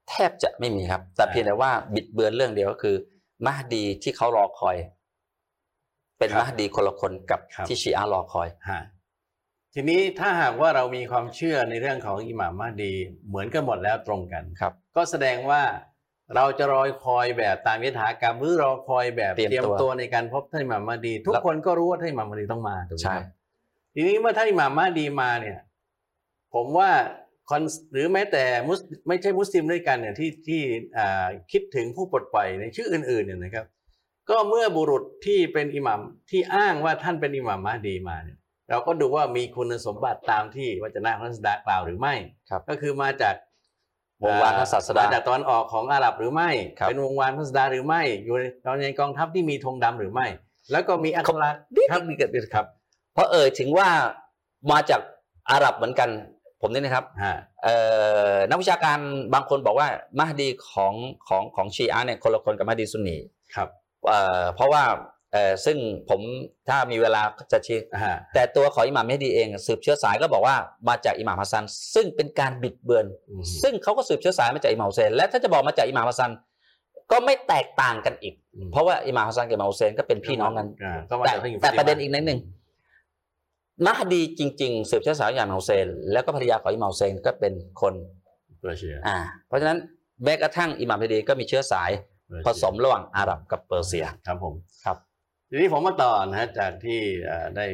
แทบจะไม่มีครับ แต่อ่าเพียงแต่ว่าบิดเบือนเรื่องเดียวก็คือมหดีที่เขารอคอย เป็นครับมหดีคนละคนกับครับที่ชีอะห์รอคอยฮะทีนี้ถ้าหากว่าเรามีความเชื่อในเรื่องของอิหม่ามมาฮดีเหมือนกันหมดแล้วตรงกันครับ ก็แสดงว่าเราจะรอยคอยแบบตามยถากรรมหรือรอคอยแบบเตรียมเตรียมตัวตัวในการพบท่านอิหม่ามมาฮดี ทุกแล้วคนก็รู้ว่าท่านอิหม่ามมาฮดีต้องมาถูกไหมใช่ครับทีนี้เมื่อท่านอิหม่ามมาฮดีมาเนี่ย ผมว่าคอน หรือแม้แต่มุสไม่ใช่มุสลิมด้วยกันเนี่ยที่ที่อ่าคิดถึงผู้ปลดปล่อยในชื่ออื่นๆเนี่ยนะครับ ก็เมื่อบุรุษที่เป็นอิหมัมที่อ้างว่าท่านเป็นอิหมัมมาฮดีมาเนี่ยเราก็ดูว่ามีคุณสมบัติตามที่วจนะของท่านศาสดากล่าวหรือไม่ครับก็คือมาจากวงวานพระศาสดามาจากตอนออกของอาหรับหรือไม่ครับเป็นวงวานพระศาสดาหรือไม่ อยู่ในตอนในกองทัพที่มีธงดำหรือไม่ แล้วก็มีอัคระครับมีเกิดครับ เพราะเอ่ยถึงว่ามาจากอาหรับเหมือนกัน ผมนี่นะครับฮะเอ่อนักวิชาการบางคนบอกว่ามหดีของของของชีอะห์เนี่ยคนละคนกับมหดีซุนนีครับเอ่อเพราะว่าเอ่อซึ่งผมถ้ามีเวลาจะชี้ฮะแต่ตัวของอิหม่ามเมฮดีเอง สืบเชื้อสายก็บอกว่ามาจากอิหม่ามฮัสซัน ซึ่งเป็นการบิดเบือนอืมซึ่งเขาก็สืบเชื้อสายมาจากอิหม่ามฮุเซนและถ้าจะบอกมาจากอิหม่ามฮัสซันก็ไม่แตกต่างกันอีกอืมเพราะว่าอิหม่ามฮัสซันกับอิหม่ามฮุเซนก็เป็นพี่น้องกันาก็มาแต่จากท่านอิหม่ามแต่ประเด็นอีกนิดหนึ่ง มหดีจริง ๆ สืบเชื้อสายอิหม่ามฮุเซน แล้วก็ภรรยาของอิหม่ามฮุเซนก็เป็นคนเปอร์เซียอ่าเพราะฉะนั้นแม้กระทั่งอิหม่ามเมฮดีก็มีเชื้อสายเปอร์ผเซียผสมระหว่างอาหรับกับเปอร์เซียครับผมครับทีนี้ผมมาต่อนะฮะจากที่เอ่อได้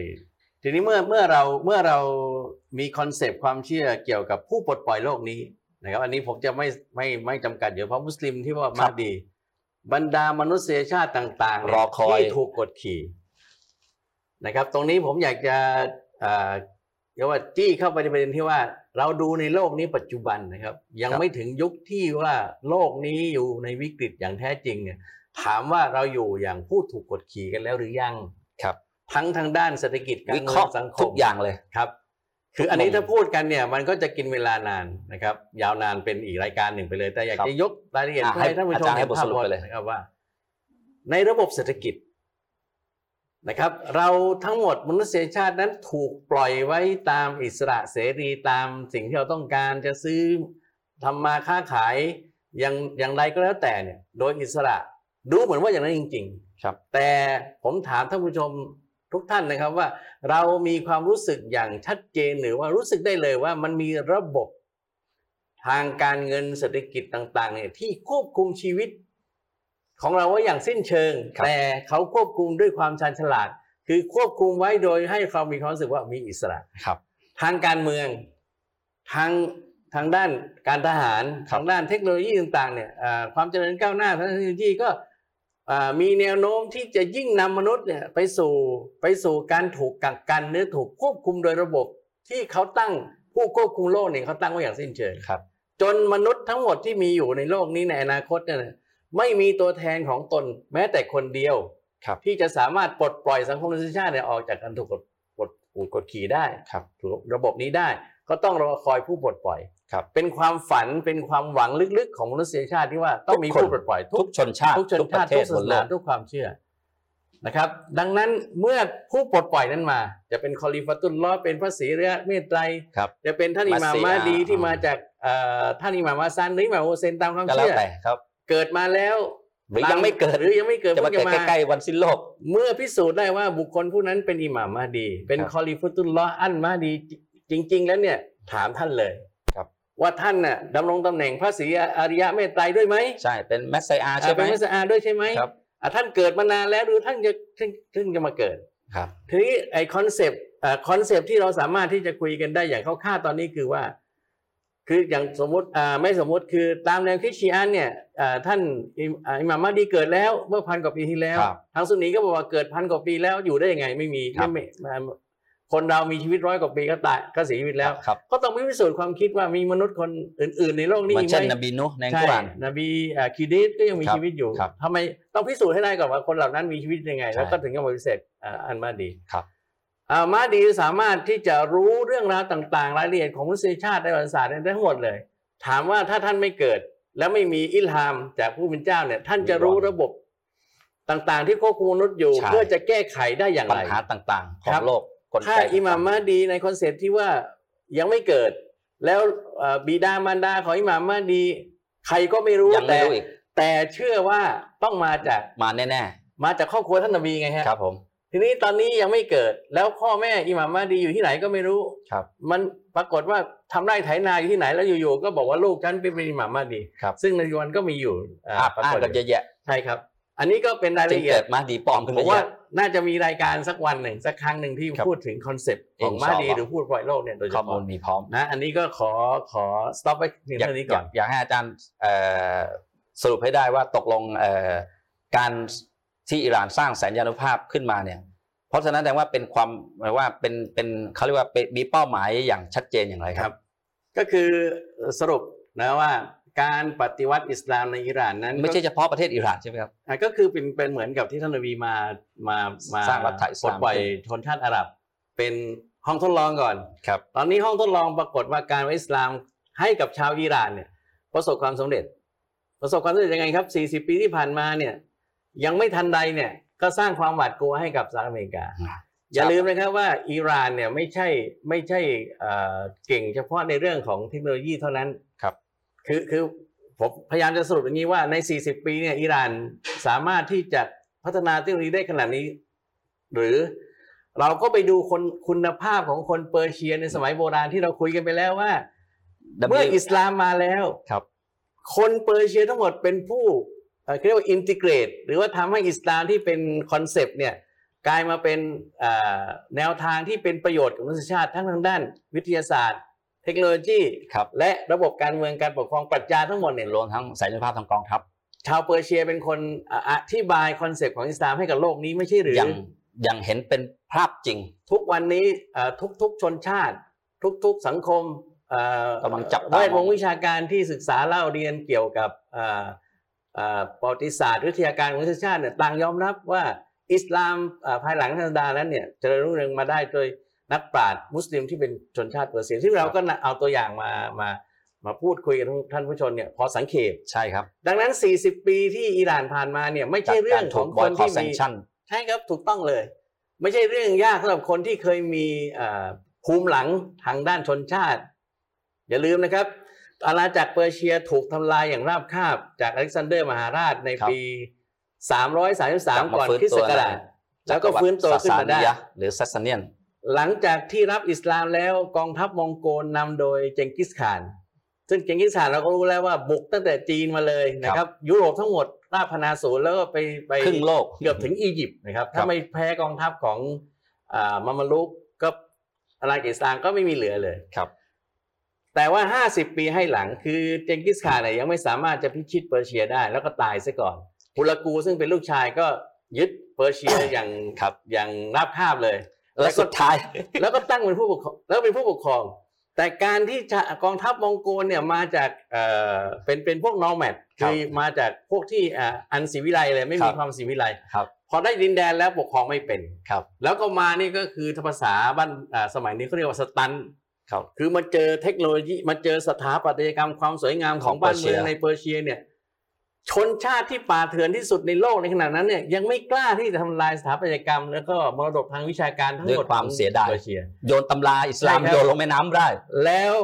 ทีนี้เมื่อเมื่อเราเมื่อเรามี concept ความเชื่อเกี่ยวกับผู้ปลดปล่อยโลกนี้นะครับอันนี้ผมจะไม่ไม่ไม่จำกัดเดี๋ยวเพราะมุสลิมที่ว่ามาดี บรรดามนุษยชาติต่างๆเนี่ยรอคอยที่ถูกกดขี่ นะครับ ตรงนี้ผมอยากจะเอ่อเรียกว่าจี้เข้าไปในประเด็นที่ว่า เราดูในโลกนี้ปัจจุบันนะครับ ยังไม่ถึงยุคที่ว่าโลกนี้อยู่ในวิกฤตอย่างแท้จริงเนี่ยถามว่าเราอยู่อย่างผู้ถูกกดขี่กันแล้วหรือยังครับ ทั้งทางด้านเศรษฐกิจการวิเมืเคอราะงห์สังคทุมกอย่างเลยครับ คืออันนี้ถ้าพูดกันเนี่ยมันก็จะกินเวลานานนะครับ ยาวนานเป็นอีกรายการหนึ่งไปเลย แต่อยากครับจะยกรายละเอียดอะเพื่อให้ท่านผู้ชมอาจารย์ให้เห็นบทภาสพรุปไปเลยนะครับว่า ในระบบเศรษฐกิจ นะครับ เราทั้งหมดมนุษยชาตินั้นถูกปล่อยไว้ตามอิสระเสรีตามสิ่งที่เราต้องการจะซื้อทำมาค้าขายอย่างอย่างไรก็แล้วแต่เนี่ยโดยอิสระดูเหมือนว่าอย่างนั้นจริง ๆ ครับ แต่ผมถามท่านผู้ชมทุกท่านนะครับว่าเรามีความรู้สึกอย่างชัดเจนหรือว่ารู้สึกได้เลยว่ามันมีระบบทางการเงินเศรษฐกิจต่างๆเนี่ยที่ควบคุมชีวิต ของเราไว้อย่างสิ้นเชิงครับแต่เขาควบคุมด้วยความชาญฉลาด คือควบคุมไว้โดยให้เรามีความรู้สึกว่ามีอิสระครับ ทางการเมืองทางทางด้านการทหารครับทางด้านเทคโนโลยีต่างๆเนี่ยอ่าความเจริญก้าวหน้าทางเทคโนโลยีก็อ่ามีแนวโน้มที่จะยิ่งนำมนุษย์เนี่ยไปสู่ไปสู่การถูกกักกันหรือถูกควบคุมโดยระบบที่เขาตั้งผู้ควบคุมโลกเนี่ยเขาตั้งไว้อย่างสิ้นเชิงครับ จนมนุษย์ทั้งหมดที่มีอยู่ในโลกนี้ในอนาคตเนี่ยนะ ไม่มีตัวแทนของตนแม้แต่คนเดียวครับที่จะสามารถปลดปล่อยสังคมมนุษยชาติเนี่ยออกจากการถูกกดกดถูกกดขี่ได้ครับถูกระบบนี้ได้ ก็ต้องรอคอยผู้ปลดปล่อยครับเป็นความฝันเป็นความหวังลึกๆ ของมนุษยชาติที่ว่าต้องมีทุกคนผู้ปลดปล่อยทุทุกกชนชาติทุกชนปชาระติเททุศกศาบสนโลนากทุกความเชื่อนะครับ ดังนั้นเมื่อผู้ปลดปล่อยนั้นมา จะเป็นคอลิฟาตุลลอฮ์เป็นพระศรีระเมตไตรครับจะเป็นท่านอิหม่ามมัสยิดมาดีอ่าที่มาจากเอ่อท่านอิหม่ามอาซันหรืออิหม่ามโฮเซนตามความก็แล้วเชื่อแต่ครับ เกิดมาแล้วหรือยังไม่เกิดหรือยังไม่เกิดจะมาเพิ่งใกล้ๆวันสิ้นโลก เมื่อพิสูจน์ได้ว่าบุคคลผู้นั้นเป็นอิหม่ามมาดี เป็นครับคอลิฟุตุลลอฮ์อันมาดี จริง ๆ แล้วเนี่ยถามท่านเลยครับ ว่าท่านน่ะดำรงตำแหน่งพระศรีอริยะเมตไตรด้วยไหมใช่เป็น messiah อ่าใช่ไหมเป็น messiah ด้วยใช่ไหมครับอ่าท่านเกิดมานานแล้วหรือท่านจะท่านท่านจะมาเกิดครับทีนี้ไอ้ concept concept ที่เราสามารถที่จะคุยกันได้อย่างคร่าวๆตอนนี้คือว่า คืออย่างสมมติอ่าไม่สมมติคือตามแนวคริสเตียนเนี่ยอ่าท่านอิมอ่าอิหม่ามมาดีเกิดแล้วเมื่อพันกว่าปีที่แล้วครับทางซุนนีก็บอกว่าเกิดพันกว่าปีแล้วอยู่ได้ยังไงไม่มีครับไม่ไม่คนเรามีชีวิตร้อยกว่าปีก็ตายก็เสียชีวิตแล้วครับก็ต้องพิสูจน์ความคิดว่ามีมนุษย์คนอื่น ๆ ในโลกนี้เหมือนอีกเช่นไหมนบีนุห์ในใช่กุรอานนบีอ่าคีดิสก็ยังมีครับชีวิตอยู่ครับทำไมต้องพิสูจน์ให้ได้ก่อนว่าคนเหล่านั้นมีชีวิตยังไงใช่แล้วก็ถึงจะมาปฏิเสธอ่าอันมาดีครับอ่า มาดีสามารถที่จะรู้เรื่องราวต่างๆ รายละเอียดของมนุษยชาติในประวัติศาสตร์ได้ทั้งหมดเลย ถามว่าถ้าท่านไม่เกิด แล้วไม่มีอิลฮาม จากผู้เป็นเจ้าเนี่ย ท่านจะรู้ระบบต่างๆ ที่ควบคุมมนุษย์อยู่ใช่เพื่อจะแก้ไขได้อย่างปัไรญหาต่างๆ ขอครังบโลกกลไกถ้าอิหม่ามมาดีในคอนเซปต์ที่ว่ายังไม่เกิด แล้วเอ่อบิดามารดาของอิหม่ามมาดี ใครก็ไม่รู้ยังไม่แต่รู้อีกแต่เชื่อว่าต้องมาจากมาแน่มาจากครอบครัวท่านนบีไงๆฮะครับผม ทีนี้ตอนนี้ยังไม่เกิด แล้วพ่อแม่อิหม่ามมาดีอยู่ที่ไหนก็ไม่รู้ครับ มันปรากฏว่าทำไร่ไถนาอยู่ที่ไหนแล้วอยู่ๆก็บอกว่าลูกฉันเป็นอิหม่ามมาดีครับซึ่งในวันก็มีอยู่อ่าอ้างปราอ้างกฏกันอเยยู่อะแยะใช่ครับ อันนี้ก็เป็นรายจึละงเอียเกิดดมาดีปลอมขึ้นผมามเยว่าอะน่าจะมีรายการสักวันหนึ่งสักครั้งหนึ่งที่ครับพูดถึงคอนเซปต์ของอินมาชาอัลดีลอฮ์หรือผู้ปล่อยโลกเนี่ยโดยเฉข้อมูพาะลมีพร้อมนะอันนี้ก็ขอขอ stop ไว้เพียงอยากเท่านี้อก่ยาอกนอยากให้อาจารย์เอ่อสรุปให้ได้ว่าตกลงเอ่อการ ที่อิหร่านสร้างแสนยานุภาพขึ้นมาเนี่ยเพราะฉะนั้นแสดงว่าเป็นความหมายว่าเป็นเป็นเขาเรียกว่าเป็นมีเป้าหมายอย่างชัดเจนอย่างไรคครัรับบก็คือสรุปนะว่าการปฏิวัติอิสลามในอิหร่านนั้นไม่ใช่เฉพาะประเทศอิหร่านใช่ไหมครับอะก็คือเป็นเป็นเหมือนกับที่ท่านนบีมามามาสร้างรัฐอิสปลลาดมปล่อยชนชาติอาหรับ เป็นห้องทดลองก่อนครับตอนนี้ห้องทดลองปรากฏว่าการว่าอิสลามให้กับชาวอิหร่านเนี่ยประสบความสำเร็จ ประสบความสำเร็จยังไงครับ 40 ปีที่ผ่านมาเนี่ย ยังไม่ทันใดเนี่ยก็สร้างความหวาดกลัวให้กับสหรัฐอเมริกา อย่าลืมนะครับว่าอิหร่านเนี่ยไม่ใช่ไม่ใช่เอ่อเก่งเฉพาะในเรื่องของเทคโนโลยีเท่านั้นครับคือคือผมพยายามจะสรุปอย่างนี้ว่าใน 40 ปีเนี่ยอิหร่านสามารถที่จะพัฒนาเทคโนโลยีได้ขนาดนี้ หรือเราก็ไปดูคนคุณภาพของคนเปอร์เซียในสมัยโบราณที่เราคุยกันไปแล้วว่าเมื่ออิสลามมาแล้วครับ คนเปอร์เซียทั้งหมดเป็นผู้ เอ่อเรียกว่า integrate หรือว่าทำให้อิสลามที่เป็นคอนเซปต์เนี่ยกลายมาเป็นเอ่อแนวทางที่เป็นประโยชน์กับมนุษยชาติทั้งทางด้าน วิทยาศาสตร์ เทคโนโลยีครับและระบบการเมืองการปกครองปรัชญาทั้งหมดเนี่ยรวมทั้งแสนยานุภาพทางกองทัพ ชาวเปอร์เซียเป็นคนอะอธิบายคอนเซปต์ของอิสลามให้กับโลกนี้ไม่ใช่หรือยังยังเห็นเป็นภาพจริง ทุกวันนี้เอ่อทุกๆชนชาติ ทุกๆสังคมเอ่อกำลังจับตามองแวดวงวิชาการที่ศึกษาเล่าเรียนเกี่ยวกับเอ่อเอ่อ ประวัติศาสตร์วิทยาการของมนุษยชาติเนี่ยต่างยอมรับว่าอิสลามเอ่อภายหลังศาสดานั้นเนี่ยเจริญรุ่งเรืองมาได้โดยนักปราชญ์มุสลิมที่เป็นชนชาติเปอร์เซียที่เราก็เอาตัวอย่างมามามาพูดคุยกับท่านผู้ชมเนี่ยพอสังเขปใช่ครับ ดังนั้น 40 ปีที่อิหร่านผ่านมาเนี่ยไม่ใช่เรื่องของบคอยนคอที่แซงมีชั่นใช่ครับถูกต้องเลย ไม่ใช่เรื่องยากสำหรับคนที่เคยมีเอ่อภูมิหลังทางด้านชนชาติ อย่าลืมนะครับ อาณาจักรเปอร์เซียถูกทำลายอย่างราบคาบจากอเล็กซานเดอร์มหาราชในครับปี 333 ก่อนฟื้คริสต์ศักราชแล้วก็ฟื้นตัวขึ้นมาได้จักรวรรดิซซนียะหรือซัสซาเนียน หลังจากที่รับอิสลามแล้วกองทัพมองโกลนำโดยเจงกิสข่าน ซึ่งเจงกิสข่านเราก็รู้แล้วว่าบุกตั้งแต่จีนมาเลยนะครับ ยุโรปทั้งหมดราบพนาศูนย์แล้วก็ไปไปครึ่งโลกเกือบถึงอียิปต์นะครับครับ ถ้าไม่แพ้กองทัพของอ่ามามาลุกก็อาณาจักรอิสลามก็ไม่มีเหลือเลยครับ แต่ว่า 50 ปีให้หลังคือเจงกิสข่านเนี่ยยังไม่สามารถจะพิชิตเปอร์เซียได้ แล้วก็ตายซะก่อนฮุลากูซึ่งเป็นลูกชายก็ยึดเปอร์เซียอย่างครับอย่างราบคาบเลย แล้วสุดท้ายแล้วก็ตั้งเป็นผู้ปกครองแล้วเป็นผู้ปกครอง แต่การที่จะกองทัพมองโกลเนี่ยมาจากเอ่อเป็นเป็นพวก nomad ครับคือมาจากพวกที่อ่าอันศิวิไลซ์เลยไม่มีครับความศิวิไลซ์ครับพอได้ดินแดนแล้วปกครองไม่เป็นครับ แล้วก็มานี่ก็คือภาษาบ้านอ่าสมัยนี้เขาเรียกว่าสตัน ครับคือมาเจอเทคโนโลยีมาเจอสถาปัตยกรรมความสวยงามของของบ้านเมืองเปอร์เซียในเปอร์เซียเนี่ยชนชาติที่ป่าเถื่อนที่สุดในโลกในขณะนั้นเนี่ยยังไม่กล้าที่จะทำลายสถาปัตยกรรม แล้วก็มรดกทางวิชาการทั้งด้วยหมดความของเสียดายเปอร์เซียโยนตำราอิสลามใช่ครับโยนลงแม่น้ำได้ แล้ว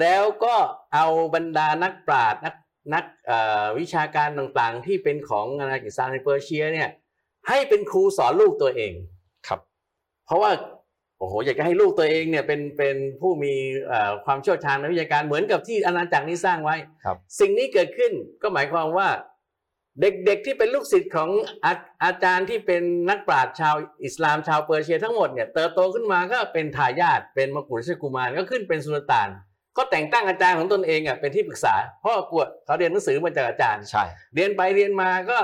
แล้วก็เอาบรรดานักปราชญ์นักนักเอ่อวิชาการต่างๆ ที่เป็นของอาณาจักรอิสลามในเปอร์เซียเนี่ยให้เป็นครูสอนลูกตัวเองครับ เพราะว่า โอ้โหอยากจะให้ลูกตัวเองเนี่ยเป็นเป็นผู้มีเอ่อความเชี่ยวชาญในวิชาการเหมือนกับที่อาณาจักรนี้สร้างไว้ครับสิ่งนี้เกิดขึ้นก็หมายความว่า เด็กๆที่เป็นลูกศิษย์ของอาอาจารย์ที่เป็นนักปราชญ์ชาวอิสลามชาวเปอร์เซียทั้งหมดเนี่ยเติบโตขึ้นมาก็เป็นทายาทเป็นมกุฎราชกุมารก็ขึ้นเป็นสุลต่านก็แต่งตั้งอาจารย์ของตนเองอะเป็นที่ปรึกษาเพราะว่ากลัวเขาเรียนหนังสือมาจากอาจารย์ใช่ เรียนไปเรียนมาก็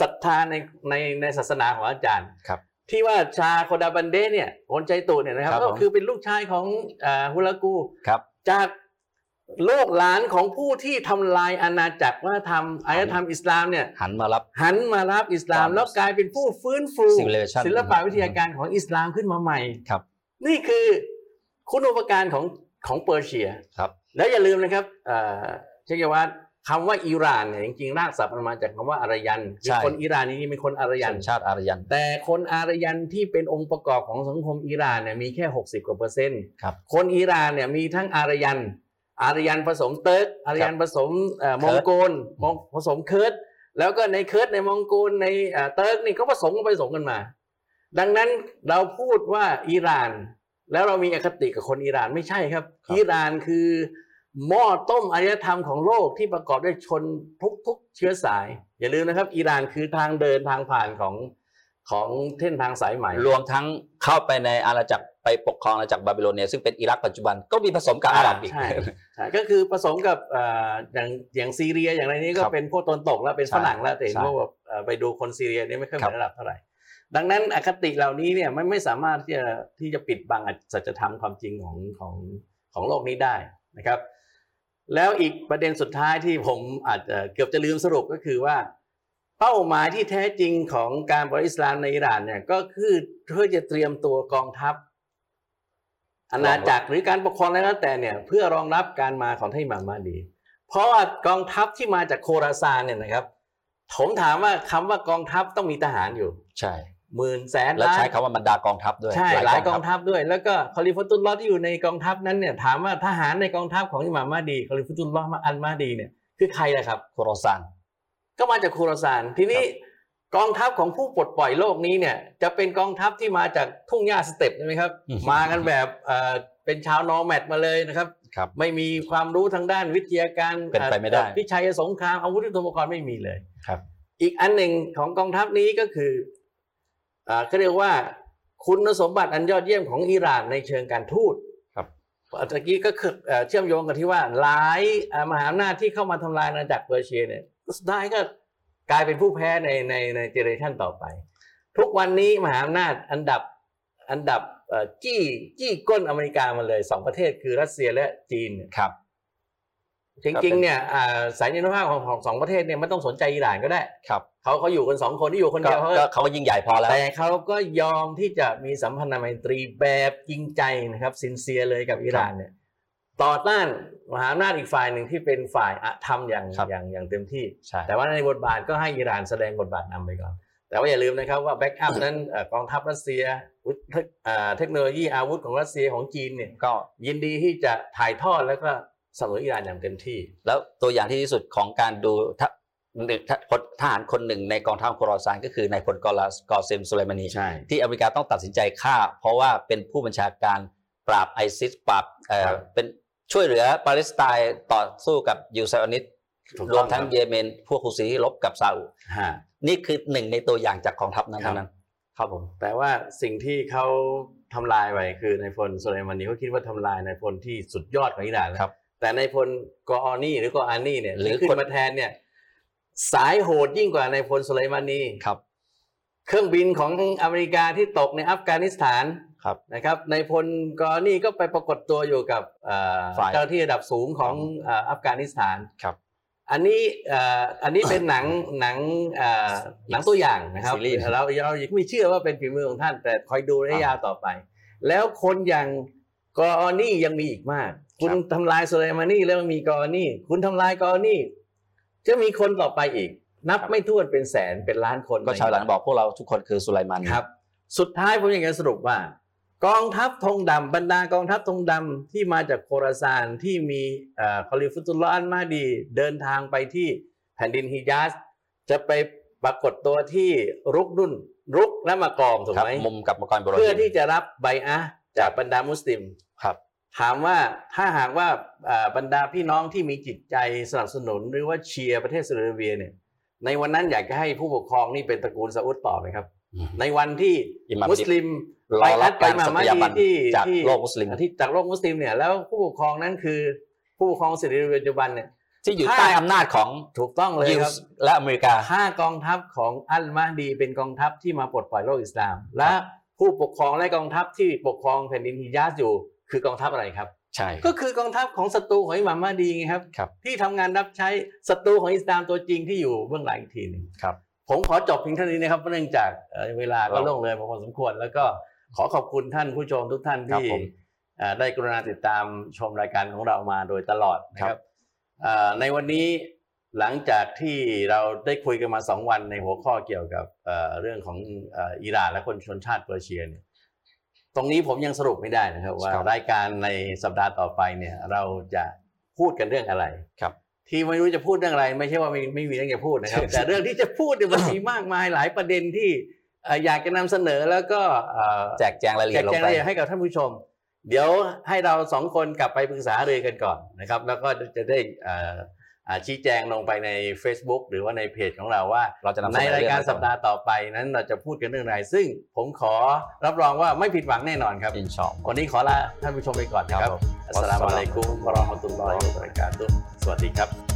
ศรัทธาในในในศาสนาของอาจารย์ครับ ที่ว่าชาโคดาบันเดเนี่ยคนใจตุเนี่ยนะครับครับก็ผมคือเป็นลูกชายของอ่าฮุลากูครับจากลูกหลานของผู้ที่ทำลายอาณาจักรวัฒนธรรมอารยธรรมอิสลามเนี่ยหันมารับหันมารับอิสลามความแล้วกลายเป็นผู้ฟื้นฟู Civilization ศิลปะวิทยาการของอิสลามขึ้นมาใหม่ครับ นี่คือคุณูปการของของเปอร์เซียครับ แล้วอย่าลืมนะครับเอ่อเชคยวัต คำว่าอิหร่านเนี่ยจริงๆรากศัพท์มันมาจากคำว่าอารยันคืใช่ คนอิหร่านนี่เป็นคนอารยัน สัญชาติอารยัน แต่คนอารยันที่เป็นองค์ประกอบของสังคมอิหร่านเนี่ยมีแค่ 60กว่าเปอร์เซ็นต์ครับคนอิหร่านเนี่ยมีทั้งอารยัน อารยันผสมเติร์กอารยันผสมเอ่อมองโกลมองผสมเคิร์ดแล้วก็ในเคิร์ดในมองโกลในเอ่อเติร์กนี่เขาผสมกันไปผสมกันมา ดังนั้นเราพูดว่าอิหร่าน แล้วเรามีอคติกับคนอิหร่านไม่ใช่ครับครับอิหร่านคือ หม้อต้มอารยธรรมของโลกที่ประกอบด้วยชนทุกๆเชื้อสาย อย่าลืมนะครับ อิหร่านคือทางเดินทางผ่านของของเส้นทางสายไหมรวมทั้งเข้าไปในอาณาจักรไปปกครองอาณาจักรบาบิโลเนียซึ่งเป็นอิรักปัจจุบันก็มีผสมกับอาหรับอีกใช่ใช่ก็คือผสมกับเอ่ออย่างอย่างซีเรียอย่างไรนี้ก็ครับเป็นพวกตนตกแล้วเป็นใช่ฝรั่งแล้วแต่เห็นใช่ว่าแบบเอ่อไปดูคนซีเรียนี่ไม่ค่อยเหครัมือบนอาหรับเท่าไหร่ดังนั้นอคติเหล่านี้เนี่ยไม่ไม่สามารถที่จะที่จะปิดบังสัจธรรมความจริงของของของโลกนี้ได้นะครับ แล้วอีกประเด็นสุดท้ายที่ผมอาจจะเกือบจะลืมสรุปก็คือว่า เป้าหมายที่แท้จริงของการบริสลามในอิหร่านเนี่ยก็คือเพื่อจะเตรียมตัวกองทัพอาณาจักรหรือการปกครองอะไรก็แต่เนี่ยเพื่อรองรับการมาของท่านมามาดี เพราะว่ากองทัพที่มาจากโคราซานเนี่ยนะครับ ผมถามว่าคำว่ากองทัพต้องมีทหารอยู่ ใช่ หมื่นแสนแล้วล้านใช้คำว่าบรรดากองทัพด้วยใช่หลายกองทัพด้วย แล้วก็คอลิฟตุลลอฮ์ที่อยู่ในกองทัพนั้นเนี่ยถามว่าทหารในกองทัพของอิหม่ามมาดีคอลิฟตุลลอฮ์อันมาดีเนี่ยคือใครล่ะครับโคโรซานก็มาจากโคราซานทีนี้กองทัพของผู้ปลดปล่อยโลกนี้เนี่ยจะเป็นกองทัพที่มาจากทุ่งหญ้าสเตปป์ใช่ไหมครับอืมมากันแบบเอ่อเป็นชาว nomad มาเลยนะครับครับ ไม่มีความรู้ทางด้านวิทยาการเป็นไปไม่ได้อ่อพิชัยสงครามอาวุธยุทโธปกรณ์ไม่มีเลยครับ อีกอันหนึ่งของกองทัพนี้ก็คืออ่า เขาเรียกว่าคุณสมบัติอันยอดเยี่ยมของอิหร่านในเชิงการทูตครับตะกี้ก็คือเอ่อเชื่อมโยงกันที่ว่าหลายอ่ามหาอำนาจที่เข้ามาทำลายอาณาจักรเปอร์เซียเนี่ยสุดท้ายก็กลายเป็นผู้แพ้ในในในเจเนอเรชันต่อไป ทุกวันนี้มหาอำนาจอันดับอันดับเอ่อจี้จี้ก้นอเมริกามาเลยสองประเทศคือรัสเซียและจีนเนี่ยครับ จริงๆเนี่ยอ่าแสนยานุภาพของของสองประเทศเนี่ยไม่ต้องสนใจอิหร่านก็ได้ครับเขาเขาอยู่กันสองคนที่อยู่คนเดียวก็เขาก็เขาก็ยิ่งใหญ่พอแล้วแต่เขาก็ยอมที่จะมีสัมพันธไมตรีแบบจริงใจนะครับ sincere เลยกับอิหร่านเนี่ยต่อต้านมหาอำนาจอีกฝ่ายหนึ่งที่เป็นฝ่ายอธรรมอย่างครับอย่างอย่างเต็มที่ใช่แต่ว่าในบทบาทก็ให้อิหร่านแสดงบทบาทนำไปก่อน แต่ว่าอย่าลืมนะครับว่า backup นั้นเอ่อกองทัพรัสเซียวุฒิเทคเอ่อเทคโนโลยีอาวุธของรัสเซียของจีนเนี่ยก็ยินดีที่จะถ่ายทอดแล้วก็ สนับสนุนอิหร่านอย่างเต็มที่ แล้วตัวอย่างที่ที่สุดของการดูทะหนึ่งทะทหารคนหนึ่งในกองทัพโครอซานก็คือนายพลกอลาสกอเซมสุไลมานีใช่ที่อเมริกาต้องตัดสินใจฆ่า เพราะว่าเป็นผู้บัญชาการปราบไอซิสปราบเอ่อครับเป็นช่วยเหลือปาเลสไตน์ต่อสู้กับยิวไซออนิสต์ ถูกรต้วมทั้งครับเยเมน พวกฮูซีที่รบกับซาอุฯ ฮะนี่คือหนึ่งในตัวอย่างจากกองทัพนั้นครับเท่านั้น ครับผมแต่ว่าสิ่งที่เขาทำลายไปคือนายพลสุไลมานีเขาคิดว่าทำลายนายพลที่สุดยอดของอิหร่านแล้วครับ แต่นายพลกออนี่หรือกออานี่เนี่ยหรือที่ขึ้คนนมาแทนเนี่ย สายโหดยิ่งกว่านายพลสุไลมานีครับ เครื่องบินของอเมริกาที่ตกในอัฟกานิสถานครับนะครับนายพลกออานี่ก็ไปปรากฏตัวอยู่กับเอ่อฝ่ายเจ้าหน้าที่ระดับสูงของเอ่ออัฟกานิสถานครับอันนี้เอ่ออันนี้เป็นหนังหนังเอ่อหนังตัวอย่างนะครับซีรีส์เราเรายังไม่เชื่อว่าเป็นฝีมือของท่าน แต่คอยดูระยะอ่ายยาวต่อไป แล้วคนอย่างกออนี่ยังมีอีกมาก คุณครับทำลายสุไลมานีแล้วมีกออนี่ คุณทำลายกออนี่ จะมีคนต่อไปอีก นับไม่ถ้วนเป็นแสนเป็นล้านคน ก็ชาวหลังบอกพวกเราทุกคนคือสุไลมันครับ สุดท้ายผมอยากจะสรุปว่า กองทัพธงดำบรรดากองทัพธงดำที่มาจากโคราซานที่มีเอ่อคอลิฟุตุลลอฮ์อันมาดี เดินทางไปที่แผ่นดินฮิญาซจะไปปรากฏตัวที่รุกนุ่นรุกและมากอมถูกครับไหมมุมกับมังกรบรเพื่อที่จะรับใบอะห์จากบรรดามุสลิมครับ ถามว่าถ้าหากว่าอ่าบรรดาพี่น้องที่มีจิตใจสนับสนุนหรือว่าเชียร์ประเทศซาอุดิอาระเบียเนี่ยในวันนั้นอยากจะให้ผู้ปกครองนี่เป็นตระกูลซาอุดต่อไหมครับ ในวันที่อิหม่ามมุสลิมรไปออัรับดการอิหม่ามสัตยาบันมาดีที่จากที่โลกมุสลิมที่จากโลกมุสลิมเนี่ยแล้วผู้ปกครองนั้นคือผู้ปกครองสิริปัจจุบันเนี่ยที่อยู่ถ้าใต้อำนาจของถูกต้องเลยยิควรับส์และอเมริกาถ้ากองทัพของอัลมาดีเป็นกองทัพที่มาปลดปล่อยโลกอิสลาม และผู้ปกครองและกองทัพที่ปกครองแผ่นดินฮิญาซอยู่ คือกองทัพอะไรครับ ใช่ ก็คือกองทัพของศัตรูของอิหม่ามมาดีไงครับครับ ที่ทำงานรับใช้ศัตรูของอิสลามตัวจริงที่อยู่เบื้องหลังอีกทีหนึ่งครับ ผมขอจบเพียงเท่านี้นะครับเพราะเนื่องจากเอ่อเวลาก็ครับล่วงเลยมาพอสมควร แล้วก็ขอขอบคุณท่านผู้ชมทุกท่านครับที่ผมเอ่อได้กรุณาติดตามชมรายการของเรามาโดยตลอดนะคครัรับบเอ่อในวันนี้หลังจากที่เราได้คุยกันมาสองวันในหัวข้อเกี่ยวกับเอ่อเรื่องของเอ่ออิหร่านและคนชนชาติเปอร์เซียเนี่ย ตรงนี้ผมยังสรุปไม่ได้นะครับ ว่าครับรายการในสัปดาห์ต่อไปเนี่ยเราจะพูดกันเรื่องอะไรครับ ที่ไม่รู้จะพูดเรื่องอะไร ไม่ใช่ว่าไม่ไม่มีเรื่องจะพูดนะครับ แต่เรื่องที่จะพูดเนี่ยมันมีมากมายหลายประเด็นที่เอ่ออยากจะนำเสนอแล้วก็เอ่อแจกแจงรายละแจเอียกดลแจงงไปรายละเอียดให้กับท่านผู้ชม เดี๋ยวให้เราสองคนกลับไปปรึกษาเรือกันก่อนนะครับ แล้วก็จะได้เอ่ออ่า ชี้แจงลงไปใน Facebook หรือว่าในเพจของเราว่าเราจะนำเสในนอรายการเองสัปดาห์ต่อไปนั้นเราจะพูดกันเรื่องอะไร ซึ่งผมขอรับรองว่าไม่ผิดหวังแน่นอนครับอินชออัลลอฮ์วันนี้ขอลาท่านผู้ชมไปก่อนนะครับครับผมอัสสลามุอะลัยกุมวะเราะห์มะตุลลอฮิวะบะเราะกาตุฮ์สวัสดีครับ